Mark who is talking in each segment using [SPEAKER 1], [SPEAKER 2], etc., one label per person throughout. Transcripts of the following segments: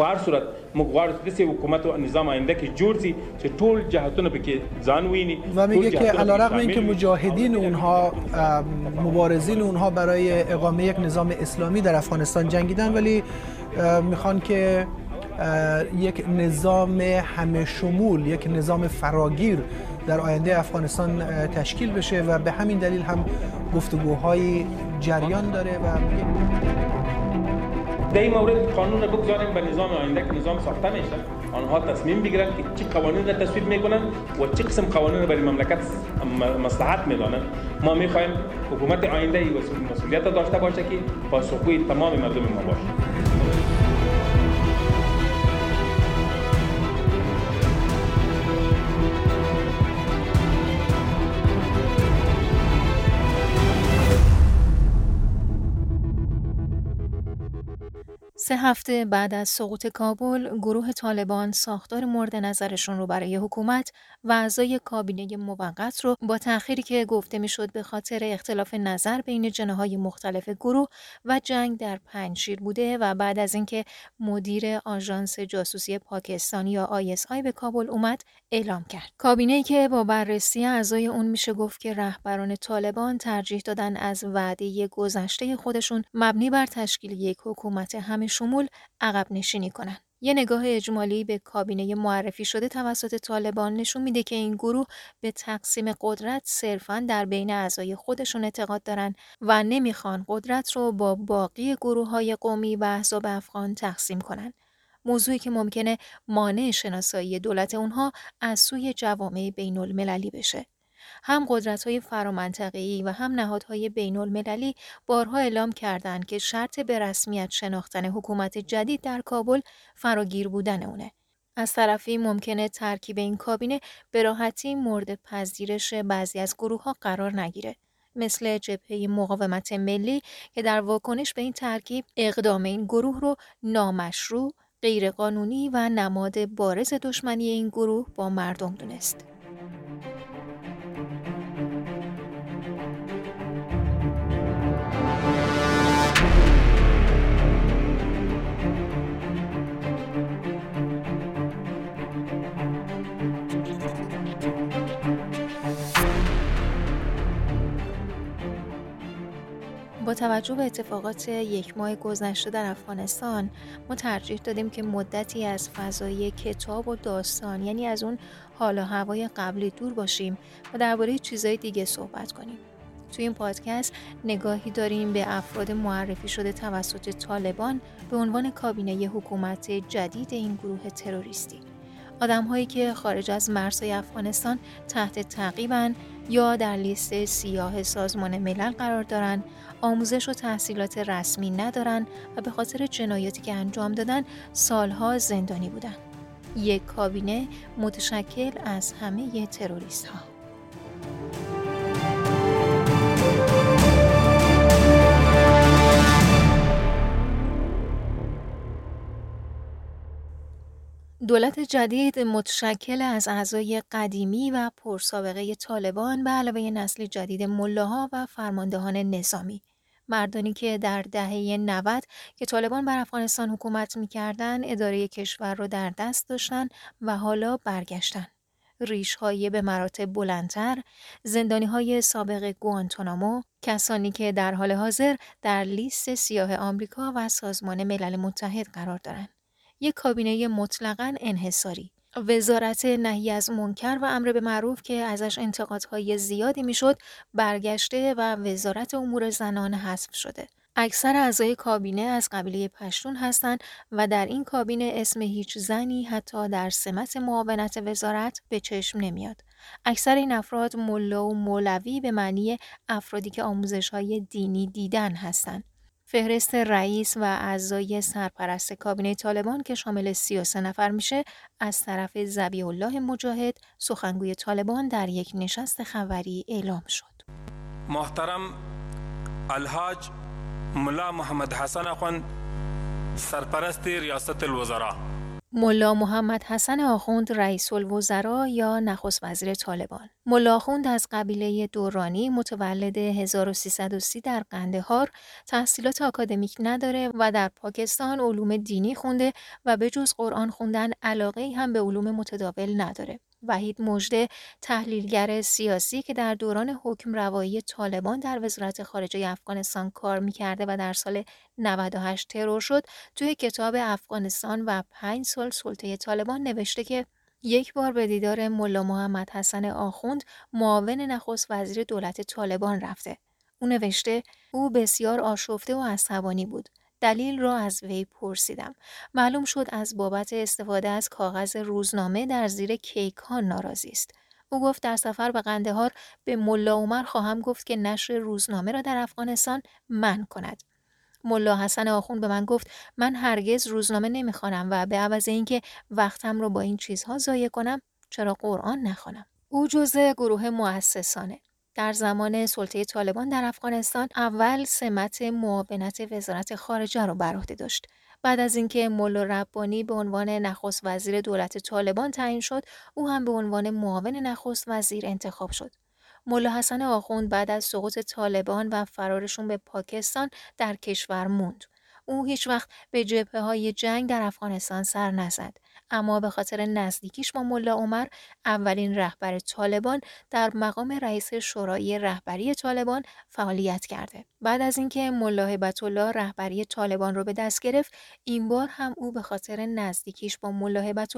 [SPEAKER 1] خو هر صورت موږ غواړو چې حکومت او نظام آینده کې جوړ شي چې ټول جهتونه پکې ځان ویني
[SPEAKER 2] و میگه که علیرغم اینکه مجاهدین اونها مبارزین اونها برای اقامه یک نظام اسلامی در افغانستان جنگیدن ولی می‌خوان که یک نظام همه شمول یک نظام فراگیر در آینده افغانستان تشکیل بشه و به همین دلیل هم گفتگوهای جریان داره و
[SPEAKER 1] در این مورد قانون بگذاریم به نظام آینده که نظام ساخته میشه آنها تصمیم بگیرن که چه قوانین را تصویب می‌کنن و چه قسم قوانین برای مملکت مصلحت می‌دانن. ما می‌خوایم حکومت آینده مسئولیت داشته باشه که پاسخگوی تمام مردم ما باشه.
[SPEAKER 3] سه هفته بعد از سقوط کابل گروه طالبان ساختار مورد نظرشون رو برای حکومت و اعضای کابینه موقت رو با تأخیری که گفته می‌شد به خاطر اختلاف نظر بین جناهای مختلف گروه و جنگ در پنجشیر بوده و بعد از اینکه مدیر آژانس جاسوسی پاکستانی یا آی به کابل اومد اعلام کرد. کابینه که با بررسی اعضای اون میشه گفت که رهبران طالبان ترجیح دادن از وعده گذشته خودشون مبنی بر تشکیل یک حکومت همه شمول عقب نشینی کنن. یه نگاه اجمالی به کابینه معرفی شده توسط طالبان نشون میده که این گروه به تقسیم قدرت صرفا در بین اعضای خودشون اعتقاد دارن و نمی‌خوان قدرت رو با باقی گروه های قومی و احزاب افغان تقسیم کنن. موضوعی که ممکنه مانع شناسایی دولت اونها از سوی جوامع بین المللی بشه. هم قدرت های فرامنطقه‌ای و هم نهادهای بین المللی بارها اعلام کردند که شرط به رسمیت شناختن حکومت جدید در کابل فراگیر بودن اونه. از طرفی ممکنه ترکیب این کابینه به راحتی مورد پذیرش بعضی از گروه ها قرار نگیره. مثل جبهه مقاومت ملی که در واکنش به این ترکیب اقدام این گروه رو نامشروع، غیرقانونی و نماد بارز دشمنی این گروه با مردم دونست. توجه به اتفاقات یک ماه گذشته در افغانستان ما ترجیح دادیم که مدتی از فضای کتاب و داستان یعنی از اون حال هوای قبلی دور باشیم و درباره چیزهای دیگه صحبت کنیم. توی این پادکست نگاهی داریم به افراد معرفی شده توسط طالبان به عنوان کابینه حکومت جدید این گروه تروریستی. آدم هایی که خارج از مرزهای افغانستان تحت تعقیبن یا در لیست سیاه سازمان ملل قرار دارند آموزش و تحصیلات رسمی ندارن و به خاطر جنایاتی که انجام دادن سالها زندانی بودن. یک کابینه متشکل از همه تروریست ها. دولت جدید متشکل از اعضای قدیمی و پرسابقه طالبان به علاوه نسل جدید ملاها و فرماندهان نظامی مردانی که در دهه 90 که طالبان بر افغانستان حکومت می‌کردن اداره کشور را در دست داشتن و حالا برگشتن. ریش های به مراتب بلندتر، زندانی های سابق گوانتانامو، کسانی که در حال حاضر در لیست سیاه آمریکا و سازمان ملل متحد قرار دارند. یک کابینه مطلقاً انحصاری وزارت نهی از منکر و امر به معروف که ازش انتقادهای زیادی می‌شد برگشته و وزارت امور زنان حذف شده. اکثر اعضای کابینه از قبیله پشتون هستند و در این کابینه اسم هیچ زنی حتی در سمت معاونت وزارت به چشم نمیاد. اکثر این افراد ملا و مولوی به معنی افرادی که آموزش های دینی دیدن هستند. فهرست رئیس و اعضای سرپرست کابینه طالبان که شامل 33 نفر میشه از طرف زبی الله مجاهد سخنگوی طالبان در یک نشست خبری اعلام شد.
[SPEAKER 4] محترم الحاج ملا محمد حسن اخوان سرپرست ریاست الوزراء
[SPEAKER 3] ملا محمد حسن آخوند رئیس الوزراء یا نخست وزیر طالبان. ملا آخوند از قبیله دورانی متولد 1330 در قندهار تحصیلات آکادمیک نداره و در پاکستان علوم دینی خونده و به جز قرآن خوندن علاقه هم به علوم متداول نداره. وحید مجده تحلیلگر سیاسی که در دوران حکم روایی طالبان در وزارت خارجه افغانستان کار می‌کرده و در سال 98 ترور شد توی کتاب افغانستان و پنج سال سلطه طالبان نوشته که یک بار به دیدار ملا محمد حسن آخوند معاون نخست وزیر دولت طالبان رفته. او نوشته او بسیار آشفته و عصبانی بود. دلیل را از وی پرسیدم. معلوم شد از بابت استفاده از کاغذ روزنامه در زیر کیک ها ناراضی است. او گفت در سفر به قندهار به ملا عمر خواهم گفت که نشر روزنامه را در افغانستان من کند. ملا حسن آخون به من گفت من هرگز روزنامه نمی‌خوانم و به عوض اینکه وقتم را با این چیزها ضایع کنم چرا قرآن نخوانم او جزء گروه مؤسسانه در زمان سلطه طالبان در افغانستان اول سمت معاونت وزارت خارجه را بر عهده داشت. بعد از اینکه ملا ربانی به عنوان نخست وزیر دولت طالبان تعیین شد او هم به عنوان معاون نخست وزیر انتخاب شد. ملا حسن آخوند بعد از سقوط طالبان و فرارشون به پاکستان در کشور موند. او هیچ وقت به جبهه های جنگ در افغانستان سر نزد. اما به خاطر نزدیکیش با ملا عمر اولین رهبر طالبان در مقام رئیس شورای رهبری طالبان فعالیت کرده. بعد از اینکه ملا هبت رهبری طالبان رو به دست گرفت این بار هم او به خاطر نزدیکیش با ملا هبت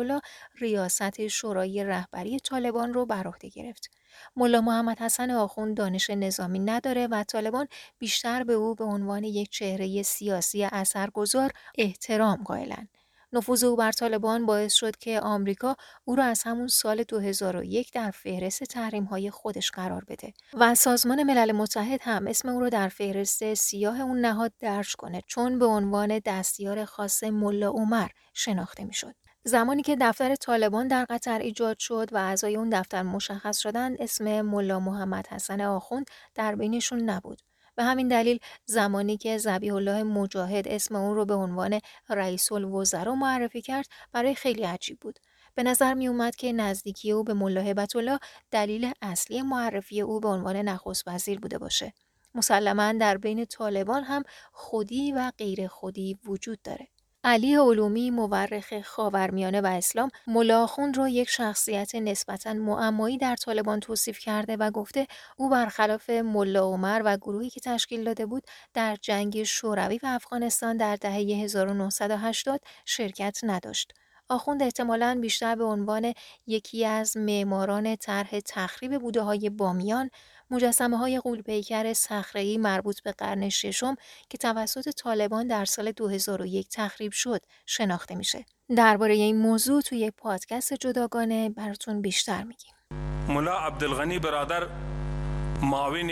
[SPEAKER 3] ریاست شورای رهبری طالبان رو بر عهده گرفت. ملا محمد حسن آخوند دانش نظامی نداره و طالبان بیشتر به او به عنوان یک چهره سیاسی اثرگذار احترام قائلند نفوذ او بر طالبان باعث شد که آمریکا او را از همون سال 2001 در فهرست تحریم های خودش قرار بده و سازمان ملل متحد هم اسم او را در فهرست سیاه اون نهاد درج کنه چون به عنوان دستیار خاص ملا عمر شناخته می‌شد. زمانی که دفتر طالبان در قطر ایجاد شد و اعضای اون دفتر مشخص شدن اسم ملا محمد حسن آخوند در بینشون نبود به همین دلیل زمانی که زبیح الله مجاهد اسم اون رو به عنوان رئیس الوزراء معرفی کرد برای خیلی عجیب بود. به نظر می اومد که نزدیکی او به ملا هبت الله دلیل اصلی معرفی او به عنوان نخست وزیر بوده باشه. مسلما در بین طالبان هم خودی و غیر خودی وجود داره. علی علومی مورخ خاورمیانه و اسلام ملاخون را یک شخصیت نسبتا معمایی در طالبان توصیف کرده و گفته او برخلاف ملا عمر و گروهی که تشکیل داده بود در جنگ شوروی و افغانستان در دهه 1980 شرکت نداشت. آخوند احتمالا بیشتر به عنوان یکی از معماران طرح تخریب بوده های بامیان مجسمه های قولپیکر صخره‌ای مربوط به قرن ششم که توسط طالبان در سال 2001 تخریب شد شناخته میشه. درباره این موضوع توی یک پادکست جداگانه براتون بیشتر میگیم.
[SPEAKER 4] ملا عبدالغنی برادر معاون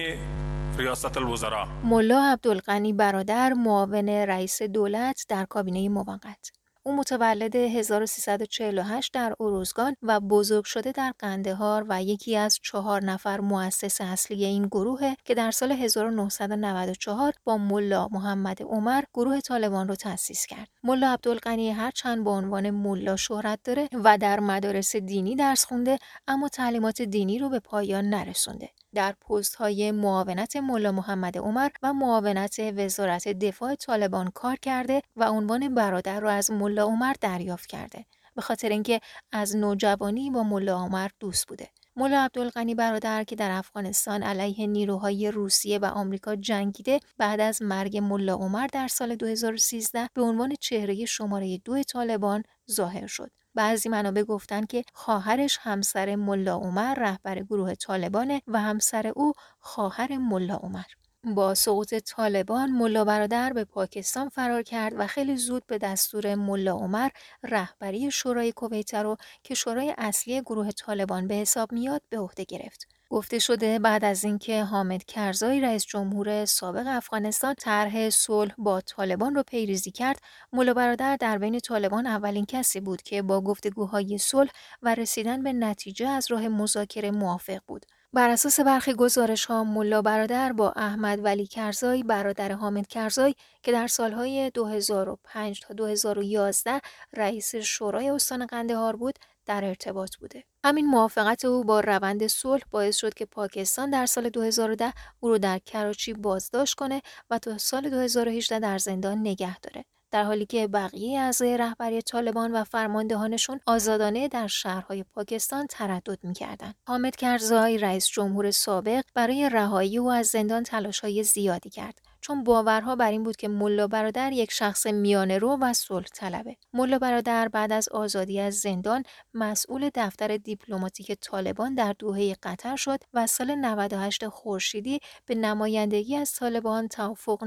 [SPEAKER 4] ریاست الوزراء
[SPEAKER 3] ملا عبدالغنی برادر معاون رئیس دولت در کابینه موقت او متولد 1348 در اروزگان و بزرگ شده در قندهار و یکی از چهار نفر مؤسس اصلی این گروه که در سال 1994 با ملا محمد عمر گروه طالبان رو تأسیس کرد. ملا عبدالغنی هرچند به عنوان ملا شهرت داره و در مدارس دینی درس خونده اما تعلیمات دینی رو به پایان نرسونده. در پست های معاونت ملا محمد عمر و معاونت وزارت دفاع طالبان کار کرده و عنوان برادر را از ملا عمر دریافت کرده. به خاطر اینکه از نوجوانی با ملا عمر دوست بوده. ملا عبدالغنی برادر که در افغانستان علیه نیروهای روسیه و آمریکا جنگیده بعد از مرگ ملا عمر در سال 2013 به عنوان چهره شماره دو طالبان ظاهر شد. بعضی منابع گفتن که خواهرش همسر ملا عمر رهبر گروه طالبانه و همسر او خواهر ملا عمر. با سقوط طالبان ملا برادر به پاکستان فرار کرد و خیلی زود به دستور ملا عمر رهبری شورای کویت رو که شورای اصلی گروه طالبان به حساب میاد به عهده گرفت. گفته شده بعد از اینکه حامد کرزایی رئیس جمهور سابق افغانستان طرح صلح با طالبان رو پیریزی کرد مولا برادر در بین طالبان اولین کسی بود که با گفتگوهای صلح و رسیدن به نتیجه از راه مذاکره موافق بود بر اساس برخی گزارش ها ملا برادر با احمد ولی کرزای برادر حامد کرزای که در سالهای 2005 تا 2011 رئیس شورای استان قندهار بود در ارتباط بوده. همین موافقت او با روند صلح باعث شد که پاکستان در سال 2010 او رو در کراچی بازداشت کنه و تا سال 2018 در زندان نگه داره. در حالی که بقیه اعضای رهبری طالبان و فرماندهانشون آزادانه در شهرهای پاکستان تردد می‌کردند. حامد کرزای رئیس جمهور سابق برای رهایی او از زندان تلاشهای زیادی کرد. چون باورها بر این بود که ملا برادر یک شخص میانه رو و صلح طلبه. ملا برادر بعد از آزادی از زندان مسئول دفتر دیپلماتیک طالبان در دوحه قطر شد و سال 98 خورشیدی به نمایندگی از طالبان توافق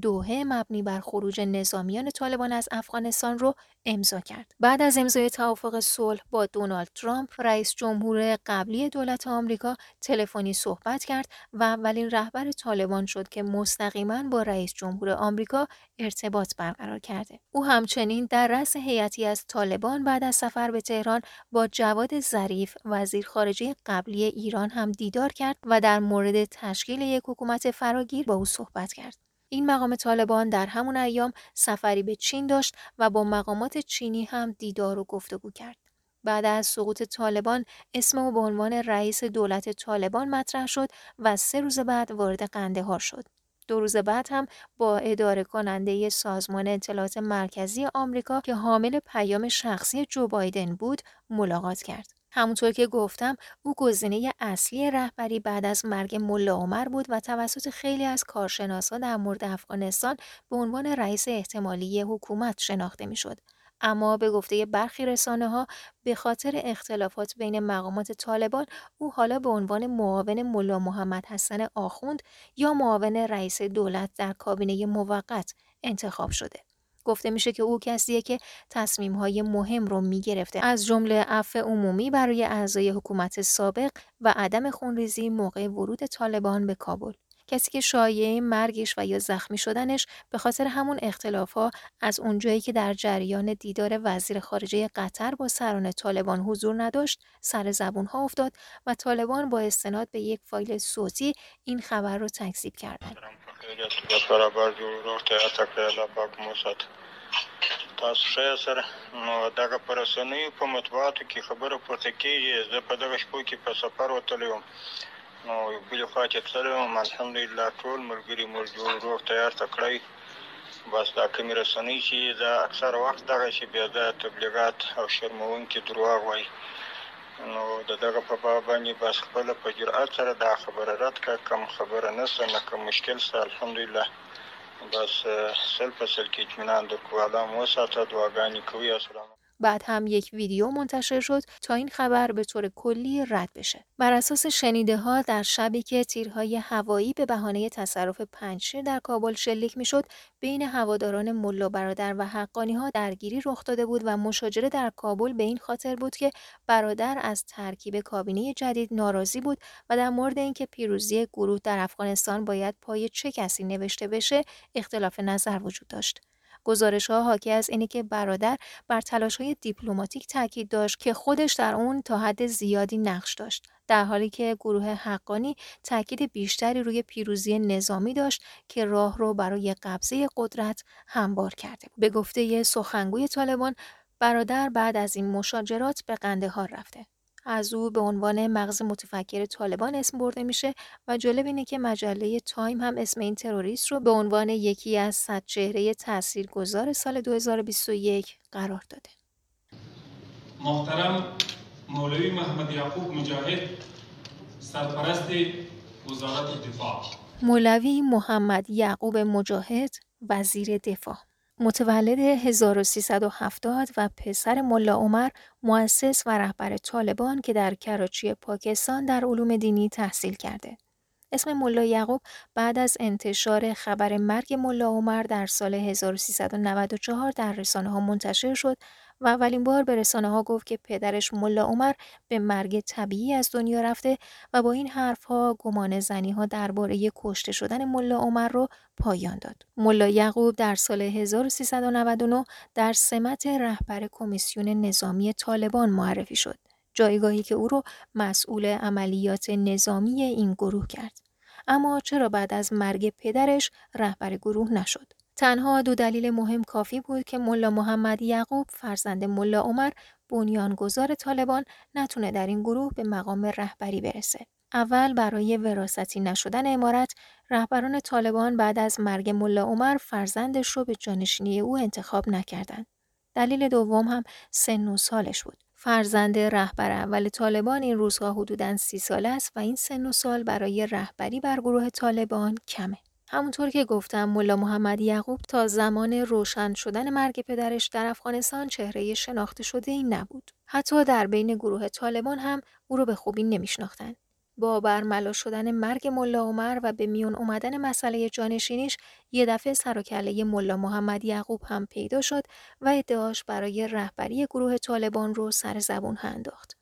[SPEAKER 3] دوحه مبنی بر خروج نظامیان طالبان از افغانستان رو امضا کرد. بعد از امضای توافق صلح با دونالد ترامپ رئیس جمهور قبلی دولت آمریکا تلفنی صحبت کرد و اولین رهبر طالبان شد که مستقیما با رئیس جمهور آمریکا ارتباط برقرار کرده. او همچنین در رأس هیئتی از طالبان بعد از سفر به تهران با جواد ظریف وزیر خارجه قبلی ایران هم دیدار کرد و در مورد تشکیل یک حکومت فراگیر با او صحبت کرد. این مقام طالبان در همون ایام سفری به چین داشت و با مقامات چینی هم دیدار و گفتگو کرد. بعد از سقوط طالبان اسم او به عنوان رئیس دولت طالبان مطرح شد و سه روز بعد وارد قندهار شد. دو روز بعد هم با اداره کننده سازمان اطلاعات مرکزی آمریکا که حامل پیام شخصی جو بایدن بود ملاقات کرد. همونطور که گفتم او گزینه اصلی رهبری بعد از مرگ ملا عمر بود و توسط خیلی از کارشناسان در مورد افغانستان به عنوان رئیس احتمالی حکومت شناخته می‌شد. اما به گفته برخی رسانه ها به خاطر اختلافات بین مقامات طالبان او حالا به عنوان معاون ملا محمد حسن آخوند یا معاون رئیس دولت در کابینه موقت انتخاب شده. گفته میشه که او کسیه که تصمیم های مهم رو می‌گرفته از جمله عفو عمومی برای اعضای حکومت سابق و عدم خونریزی موقع ورود طالبان به کابل کسی که شایعه مرگش و یا زخمی شدنش به خاطر همون ها از اونجایی که در جریان دیدار وزیر خارجه قطر با سران طالبان حضور نداشت سر زبون ها افتاد و طالبان با استناد به یک فایل صوتی این خبر رو تکذیب کردند.
[SPEAKER 5] تاسو ښه سره نو دغه په رسنیو په مطبوعاتو کې خبره پورته کېږي زه په دغه شپو کې په سفر وتلی وم نو بلې خوا چې تللی وم الحمدلله ټول ملګري مو جوړ روغ تیار ته کړی بس دا کمې رسنۍ چې دا اکثر وخت دغه چې بیا د تبلیغات او شرمونکي دروغ وایي نو د دغه په باب باندې بس خپل په جرأت سره دا خبره رد کړه. کم خبره نسته نه کوم مشکل سره الحمدلله. بس سل په سل کې اطمینان درکو الله مو ساته دعاګانې کوي السلام
[SPEAKER 3] بعد هم یک ویدیو منتشر شد تا این خبر به طور کلی رد بشه. بر اساس شنیده ها در شبی که تیرهای هوایی به بهانه تصرف پنجشیر در کابل شلیک می‌شد بین هواداران ملا برادر و حقانی ها درگیری رخ داده بود و مشاجره در کابل به این خاطر بود که برادر از ترکیب کابینه جدید ناراضی بود و در مورد اینکه پیروزی گروه در افغانستان باید پای چه کسی نوشته بشه اختلاف نظر وجود داشت. گزارش ها حاکی از اینه که برادر بر تلاش های دیپلماتیک تاکید داشت که خودش در اون تا حد زیادی نقش داشت در حالی که گروه حقانی تاکید بیشتری روی پیروزی نظامی داشت که راه رو برای قبضه قدرت هموار کرده به گفته سخنگوی طالبان برادر بعد از این مشاجرات به قندهار رفته. از او به عنوان مغز متفکر طالبان اسم برده میشه و جالب اینه که مجله تایم هم اسم این تروریست رو به عنوان یکی از صد چهره تاثیرگذار سال 2021 قرار داده.
[SPEAKER 4] محترم مولوی محمد یعقوب مجاهد سرپرست وزارت دفاع
[SPEAKER 3] مولوی محمد یعقوب مجاهد وزیر دفاع متولد 1370 و پسر ملا عمر مؤسس و رهبر طالبان که در کراچی پاکستان در علوم دینی تحصیل کرده. اسم ملا یعقوب بعد از انتشار خبر مرگ ملا عمر در سال 1394 در رسانه ها منتشر شد و اولین بار به رسانه ها گفت که پدرش ملا عمر به مرگ طبیعی از دنیا رفته و با این حرف ها گمان زنی ها درباره کشته شدن ملا عمر رو پایان داد. ملا یعقوب در سال 1399 در سمت رهبر کمیسیون نظامی طالبان معرفی شد. جایگاهی که او را مسئول عملیات نظامی این گروه کرد. اما چرا بعد از مرگ پدرش رهبر گروه نشد؟ تنها دو دلیل مهم کافی بود که ملا محمد یعقوب فرزند ملا عمر بنیانگذار طالبان نتونه در این گروه به مقام رهبری برسه. اول برای وراثتی نشدن امارت رهبران طالبان بعد از مرگ ملا عمر فرزندش رو به جانشینی او انتخاب نکردند. دلیل دوم هم سن و سالش بود. فرزند رهبر اول طالبان این روزها حدوداً سی ساله است و این سن و سال برای رهبری بر گروه طالبان کمه. همونطور که گفتم ملا محمد یعقوب تا زمان روشن شدن مرگ پدرش در افغانستان چهره شناخته شده این نبود. حتی در بین گروه طالبان هم او رو به خوبی نمیشناختند. با برملا شدن مرگ ملا عمر و به میون اومدن مسئله جانشینیش یه دفعه سر و ملا محمد یعقوب هم پیدا شد و ادعاش برای رهبری گروه طالبان رو سر زبون انداخت.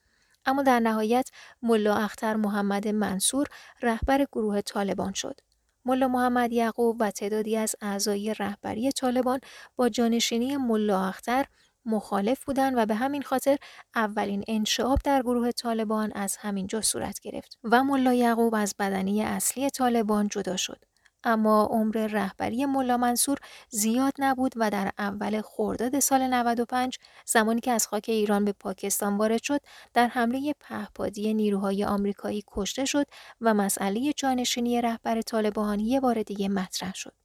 [SPEAKER 3] اما در نهایت ملا اختر محمد منصور رهبر گروه طالبان شد. ملا محمد یعقوب و تعدادی از اعضای رهبری طالبان با جانشینی ملا اختر مخالف بودند و به همین خاطر اولین انشعاب در گروه طالبان از همین جا صورت گرفت و ملا یعقوب از بدنی اصلی طالبان جدا شد. اما عمر رهبری ملا منصور زیاد نبود و در اول خرداد سال 95 زمانی که از خاک ایران به پاکستان وارد شد در حمله پهپادی نیروهای آمریکایی کشته شد و مسئله جانشینی رهبر طالبان یه بار دیگه مطرح شد.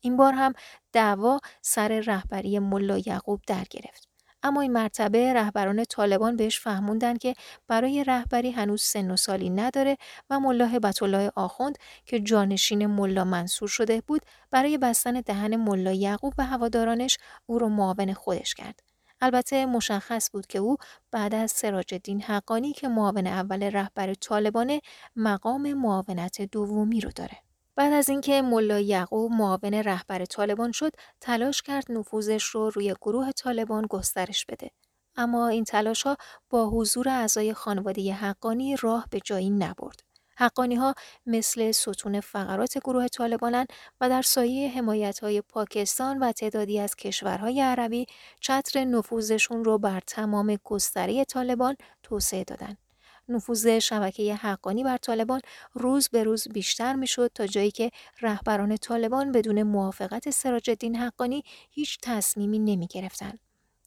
[SPEAKER 3] این بار هم دعوا سر رهبری ملا یعقوب در گرفت. اما این مرتبه رهبران طالبان بهش فهموندن که برای رهبری هنوز سن و سالی نداره و ملا هبت الله آخوند که جانشین ملا منصور شده بود برای بستن دهن ملا یعقوب و هوادارانش او رو معاون خودش کرد. البته مشخص بود که او بعد از سراج الدین حقانی که معاون اول رهبر طالبانه مقام معاونت دومی رو داره. بعد از اینکه ملا یعقوب معاون رهبر طالبان شد تلاش کرد نفوذش رو روی گروه طالبان گسترش بده اما این تلاش ها با حضور اعضای خانواده حقانی راه به جایی نبرد حقانی ها مثل ستون فقرات گروه طالبانن و در سایه حمایت های پاکستان و تعدادی از کشورهای عربی چتر نفوذشون رو بر تمام گستره طالبان توسعه دادند. نفوذ شبکه حقانی بر طالبان روز به روز بیشتر می‌شد تا جایی که رهبران طالبان بدون موافقت سراج الدین حقانی هیچ تصمیمی نمی گرفتن.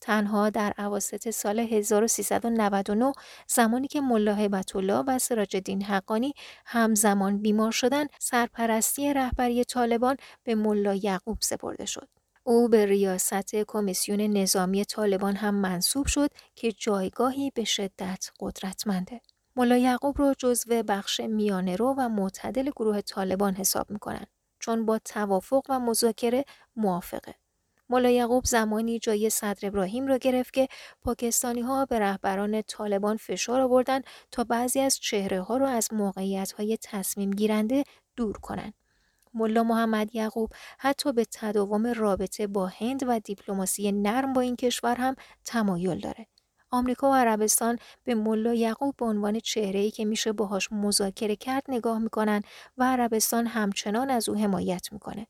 [SPEAKER 3] تنها در عواسط سال 1399 زمانی که ملا هیبت الله و سراج الدین حقانی همزمان بیمار شدند سرپرستی رهبری طالبان به ملا یعقوب سپرده شد او به ریاست کمیسیون نظامی طالبان هم منصوب شد که جایگاهی به شدت قدرتمنده. ملا یعقوب رو جزو بخش میانه رو و معتدل گروه طالبان حساب می‌کنن چون با توافق و مذاکره موافقه. ملا یعقوب زمانی جای صدر ابراهیم را گرفت که پاکستانی ها به رهبران طالبان فشار آوردن تا بعضی از چهره ها را از موقعیت های تصمیم گیرنده دور کنند. ملا محمد یعقوب حتی به تداوم رابطه با هند و دیپلماسی نرم با این کشور هم تمایل داره. آمریکا و عربستان به ملا یعقوب به عنوان چهره‌ای که میشه باهاش مذاکره کرد نگاه می‌کنن و عربستان همچنان از او حمایت می‌کنه.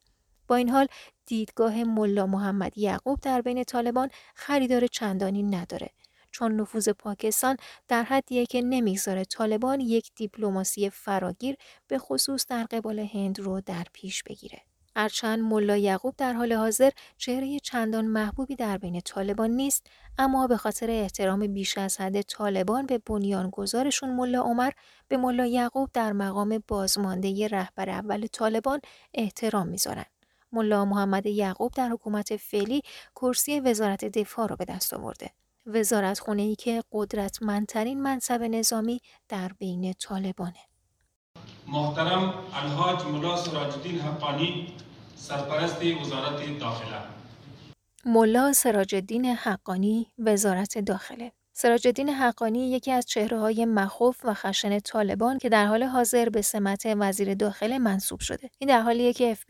[SPEAKER 3] با این حال دیدگاه ملا محمد یعقوب در بین طالبان خریدار چندانی نداره چون نفوذ پاکستان در حدیه که نمی‌گذاره طالبان یک دیپلماسی فراگیر به خصوص در قبال هند رو در پیش بگیره. هرچند ملا یعقوب در حال حاضر چهره چندان محبوبی در بین طالبان نیست اما به خاطر احترام بیش از حد طالبان به بنیانگذارشون ملا عمر به ملا یعقوب در مقام بازمانده رهبر اول طالبان احترام می‌ذارن ملا محمد یعقوب در حکومت فعلی کرسی وزارت دفاع را به دست آورده. وزارت خونه ای که قدرتمندترین منصب نظامی در بین طالبانه.
[SPEAKER 4] محترم الحاج ملا سراج الدین حقانی سرپرست وزارت داخله
[SPEAKER 3] ملا سراج الدین حقانی وزارت داخله سراج الدین حقانی یکی از چهره های مخوف و خشن طالبان که در حال حاضر به سمت وزیر داخله منصوب شده. این در حالیه که اف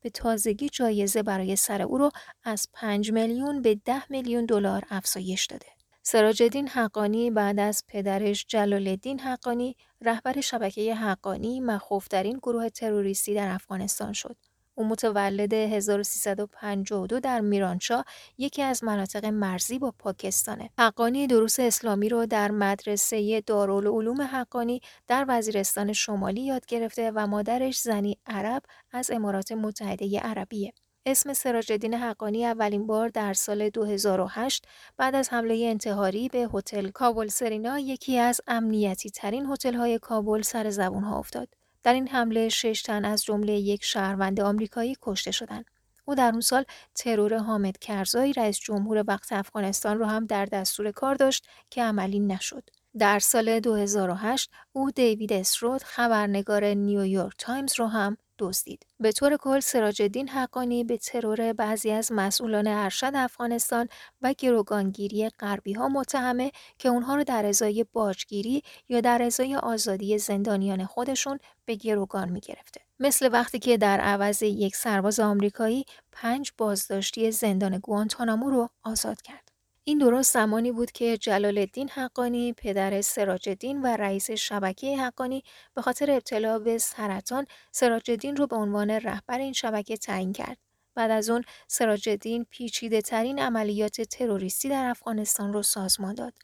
[SPEAKER 3] به تازگی جایزه برای سر او رو از 5 میلیون به 10 میلیون دلار افزایش داده. سراج الدین حقانی بعد از پدرش جلال الدین حقانی رهبر شبکه حقانی مخوفترین گروه تروریستی در افغانستان شد. او متولد 1352 در میرانشاه یکی از مناطق مرزی با پاکستانه. حقانی دروس اسلامی رو در مدرسه دارالعلوم حقانی در وزیرستان شمالی یاد گرفته و مادرش زنی عرب از امارات متحده عربیه. اسم سراجدین حقانی اولین بار در سال 2008 بعد از حمله انتحاری به هتل کابل سرینا یکی از امنیتی ترین هتل های کابل سر زبون ها افتاد. در این حمله شش تن از جمله یک شهروند آمریکایی کشته شدند. او در اون سال ترور حامد کرزایی رئیس جمهور وقت افغانستان رو هم در دستور کار داشت که عملی نشد. در سال 2008 او دیوید اس رود خبرنگار نیویورک تایمز رو هم دزدید. به طور کل سراج الدین حقانی به ترور بعضی از مسئولان ارشد افغانستان و گروگانگیری غربی ها متهمه که اونها رو در ازای باجگیری یا در ازای آزادی زندانیان خودشون به گروگان می گرفته. مثل وقتی که در عوض یک سرباز آمریکایی پنج بازداشتی زندان گوانتانامو رو آزاد کرد. این درست زمانی بود که جلال الدین حقانی پدر سراج الدین و رئیس شبکه حقانی به خاطر ابتلا به سرطان سراج الدین رو به عنوان رهبر این شبکه تعیین کرد. بعد از اون سراج الدین پیچیده ترین عملیات تروریستی در افغانستان رو سازمان داد.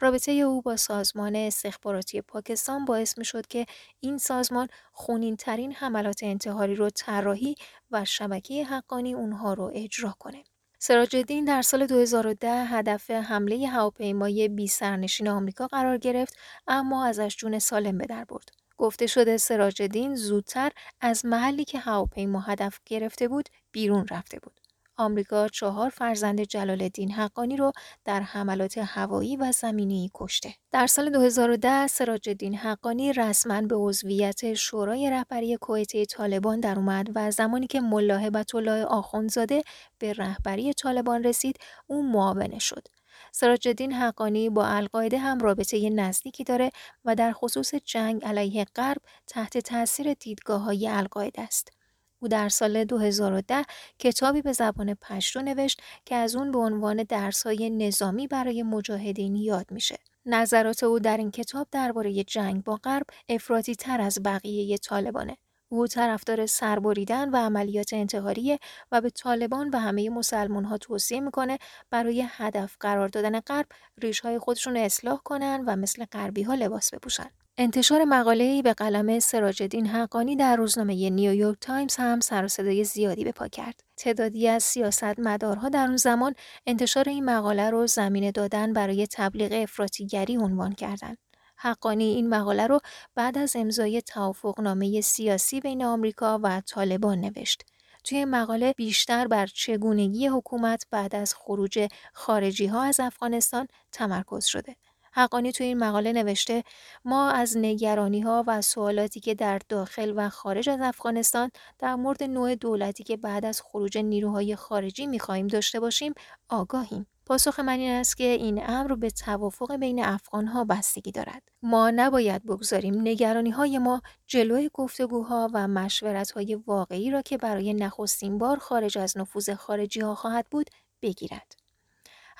[SPEAKER 3] رابطه او با سازمان استخباراتی پاکستان باعث می شد که این سازمان خونین ترین حملات انتحاری رو طراحی و شبکه حقانی اونها رو اجرا کنه. سراج الدین در سال 2010 هدف حمله هواپیمای بی سرنشین آمریکا قرار گرفت اما ازش جون سالم به در برد. گفته شده سراج الدین زودتر از محلی که هواپیما هدف گرفته بود بیرون رفته بود. آمریکا چهار فرزند جلال الدین حقانی رو در حملات هوایی و زمینی کشته. در سال 2010 سراج الدین حقانی رسما به عضویت شورای رهبری کویته طالبان در اومد و زمانی که ملا هبت الله آخوندزاده به رهبری طالبان رسید او معاونه شد. سراج الدین حقانی با القاعده هم رابطه نزدیکی داره و در خصوص جنگ علیه غرب تحت تاثیر دیدگاه های القاعده است. او در سال 2010 کتابی به زبان پشتو نوشت که از اون به عنوان درسهای نظامی برای مجاهدین یاد میشه. نظرات او در این کتاب درباره جنگ با غرب افراطی تر از بقیه طالبانه. او طرفدار سربریدن و عملیات انتحاریه و به طالبان و همه مسلمان ها توصیه می‌کنه برای هدف قرار دادن غرب ریشهای خودشون اصلاح کنن و مثل غربی ها لباس بپوشن. انتشار مقاله‌ای به قلم سراجدین حقانی در روزنامه نیویورک تایمز هم سر صدای زیادی به پا کرد. تعدادی از سیاستمدارها در اون زمان انتشار این مقاله رو زمینه دادن برای تبلیغ افراطیگری عنوان کردند. حقانی این مقاله رو بعد از امضای توافقنامه سیاسی بین آمریکا و طالبان نوشت. توی مقاله بیشتر بر چگونگی حکومت بعد از خروج خارجی ها از افغانستان تمرکز شده. حقانی تو این مقاله نوشته ما از نگرانی ها و سوالاتی که در داخل و خارج از افغانستان در مورد نوع دولتی که بعد از خروج نیروهای خارجی می‌خواهیم داشته باشیم آگاهیم. پاسخ من این است که این امر به توافق بین افغان ها بستگی دارد. ما نباید بگذاریم نگرانی های ما جلوی گفتگوها و مشورت های واقعی را که برای نخستین بار خارج از نفوذ خارجی ها خواهد بود بگیرد.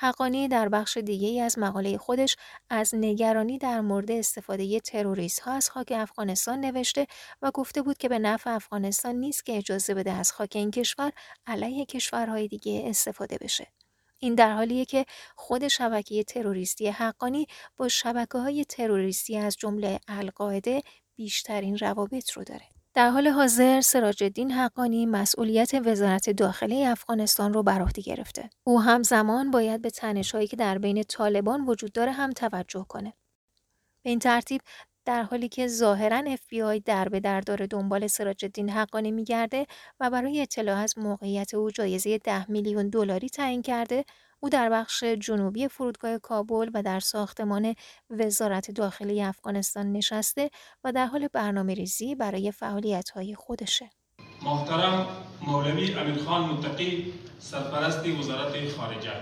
[SPEAKER 3] حقانی در بخش دیگه ای از مقاله خودش از نگرانی در مورد استفاده تروریست ها از خاک افغانستان نوشته و گفته بود که به نفع افغانستان نیست که اجازه بده از خاک این کشور علیه کشورهای دیگه استفاده بشه. این در حالیه که خود شبکه تروریستی حقانی با شبکه های تروریستی از جمله القاعده بیشترین روابط رو داره. در حال حاضر سراج الدین حقانی مسئولیت وزارت داخلی افغانستان رو بر عهده گرفته. او همزمان باید به تنشهایی که در بین طالبان وجود داره هم توجه کنه. به این ترتیب در حالی که ظاهرا FBI در به در داره دنبال سراج الدین حقانی میگرده و برای اطلاع از موقعیت او جایزه ده میلیون دلاری تعیین کرده او در بخش جنوبی فرودگاه کابل و در ساختمان وزارت داخلی افغانستان نشسته و در حال برنامه ریزی برای فعالیت های خودشه.
[SPEAKER 4] محترم مولوی امیرخان متقی سرپرست وزارت خارجه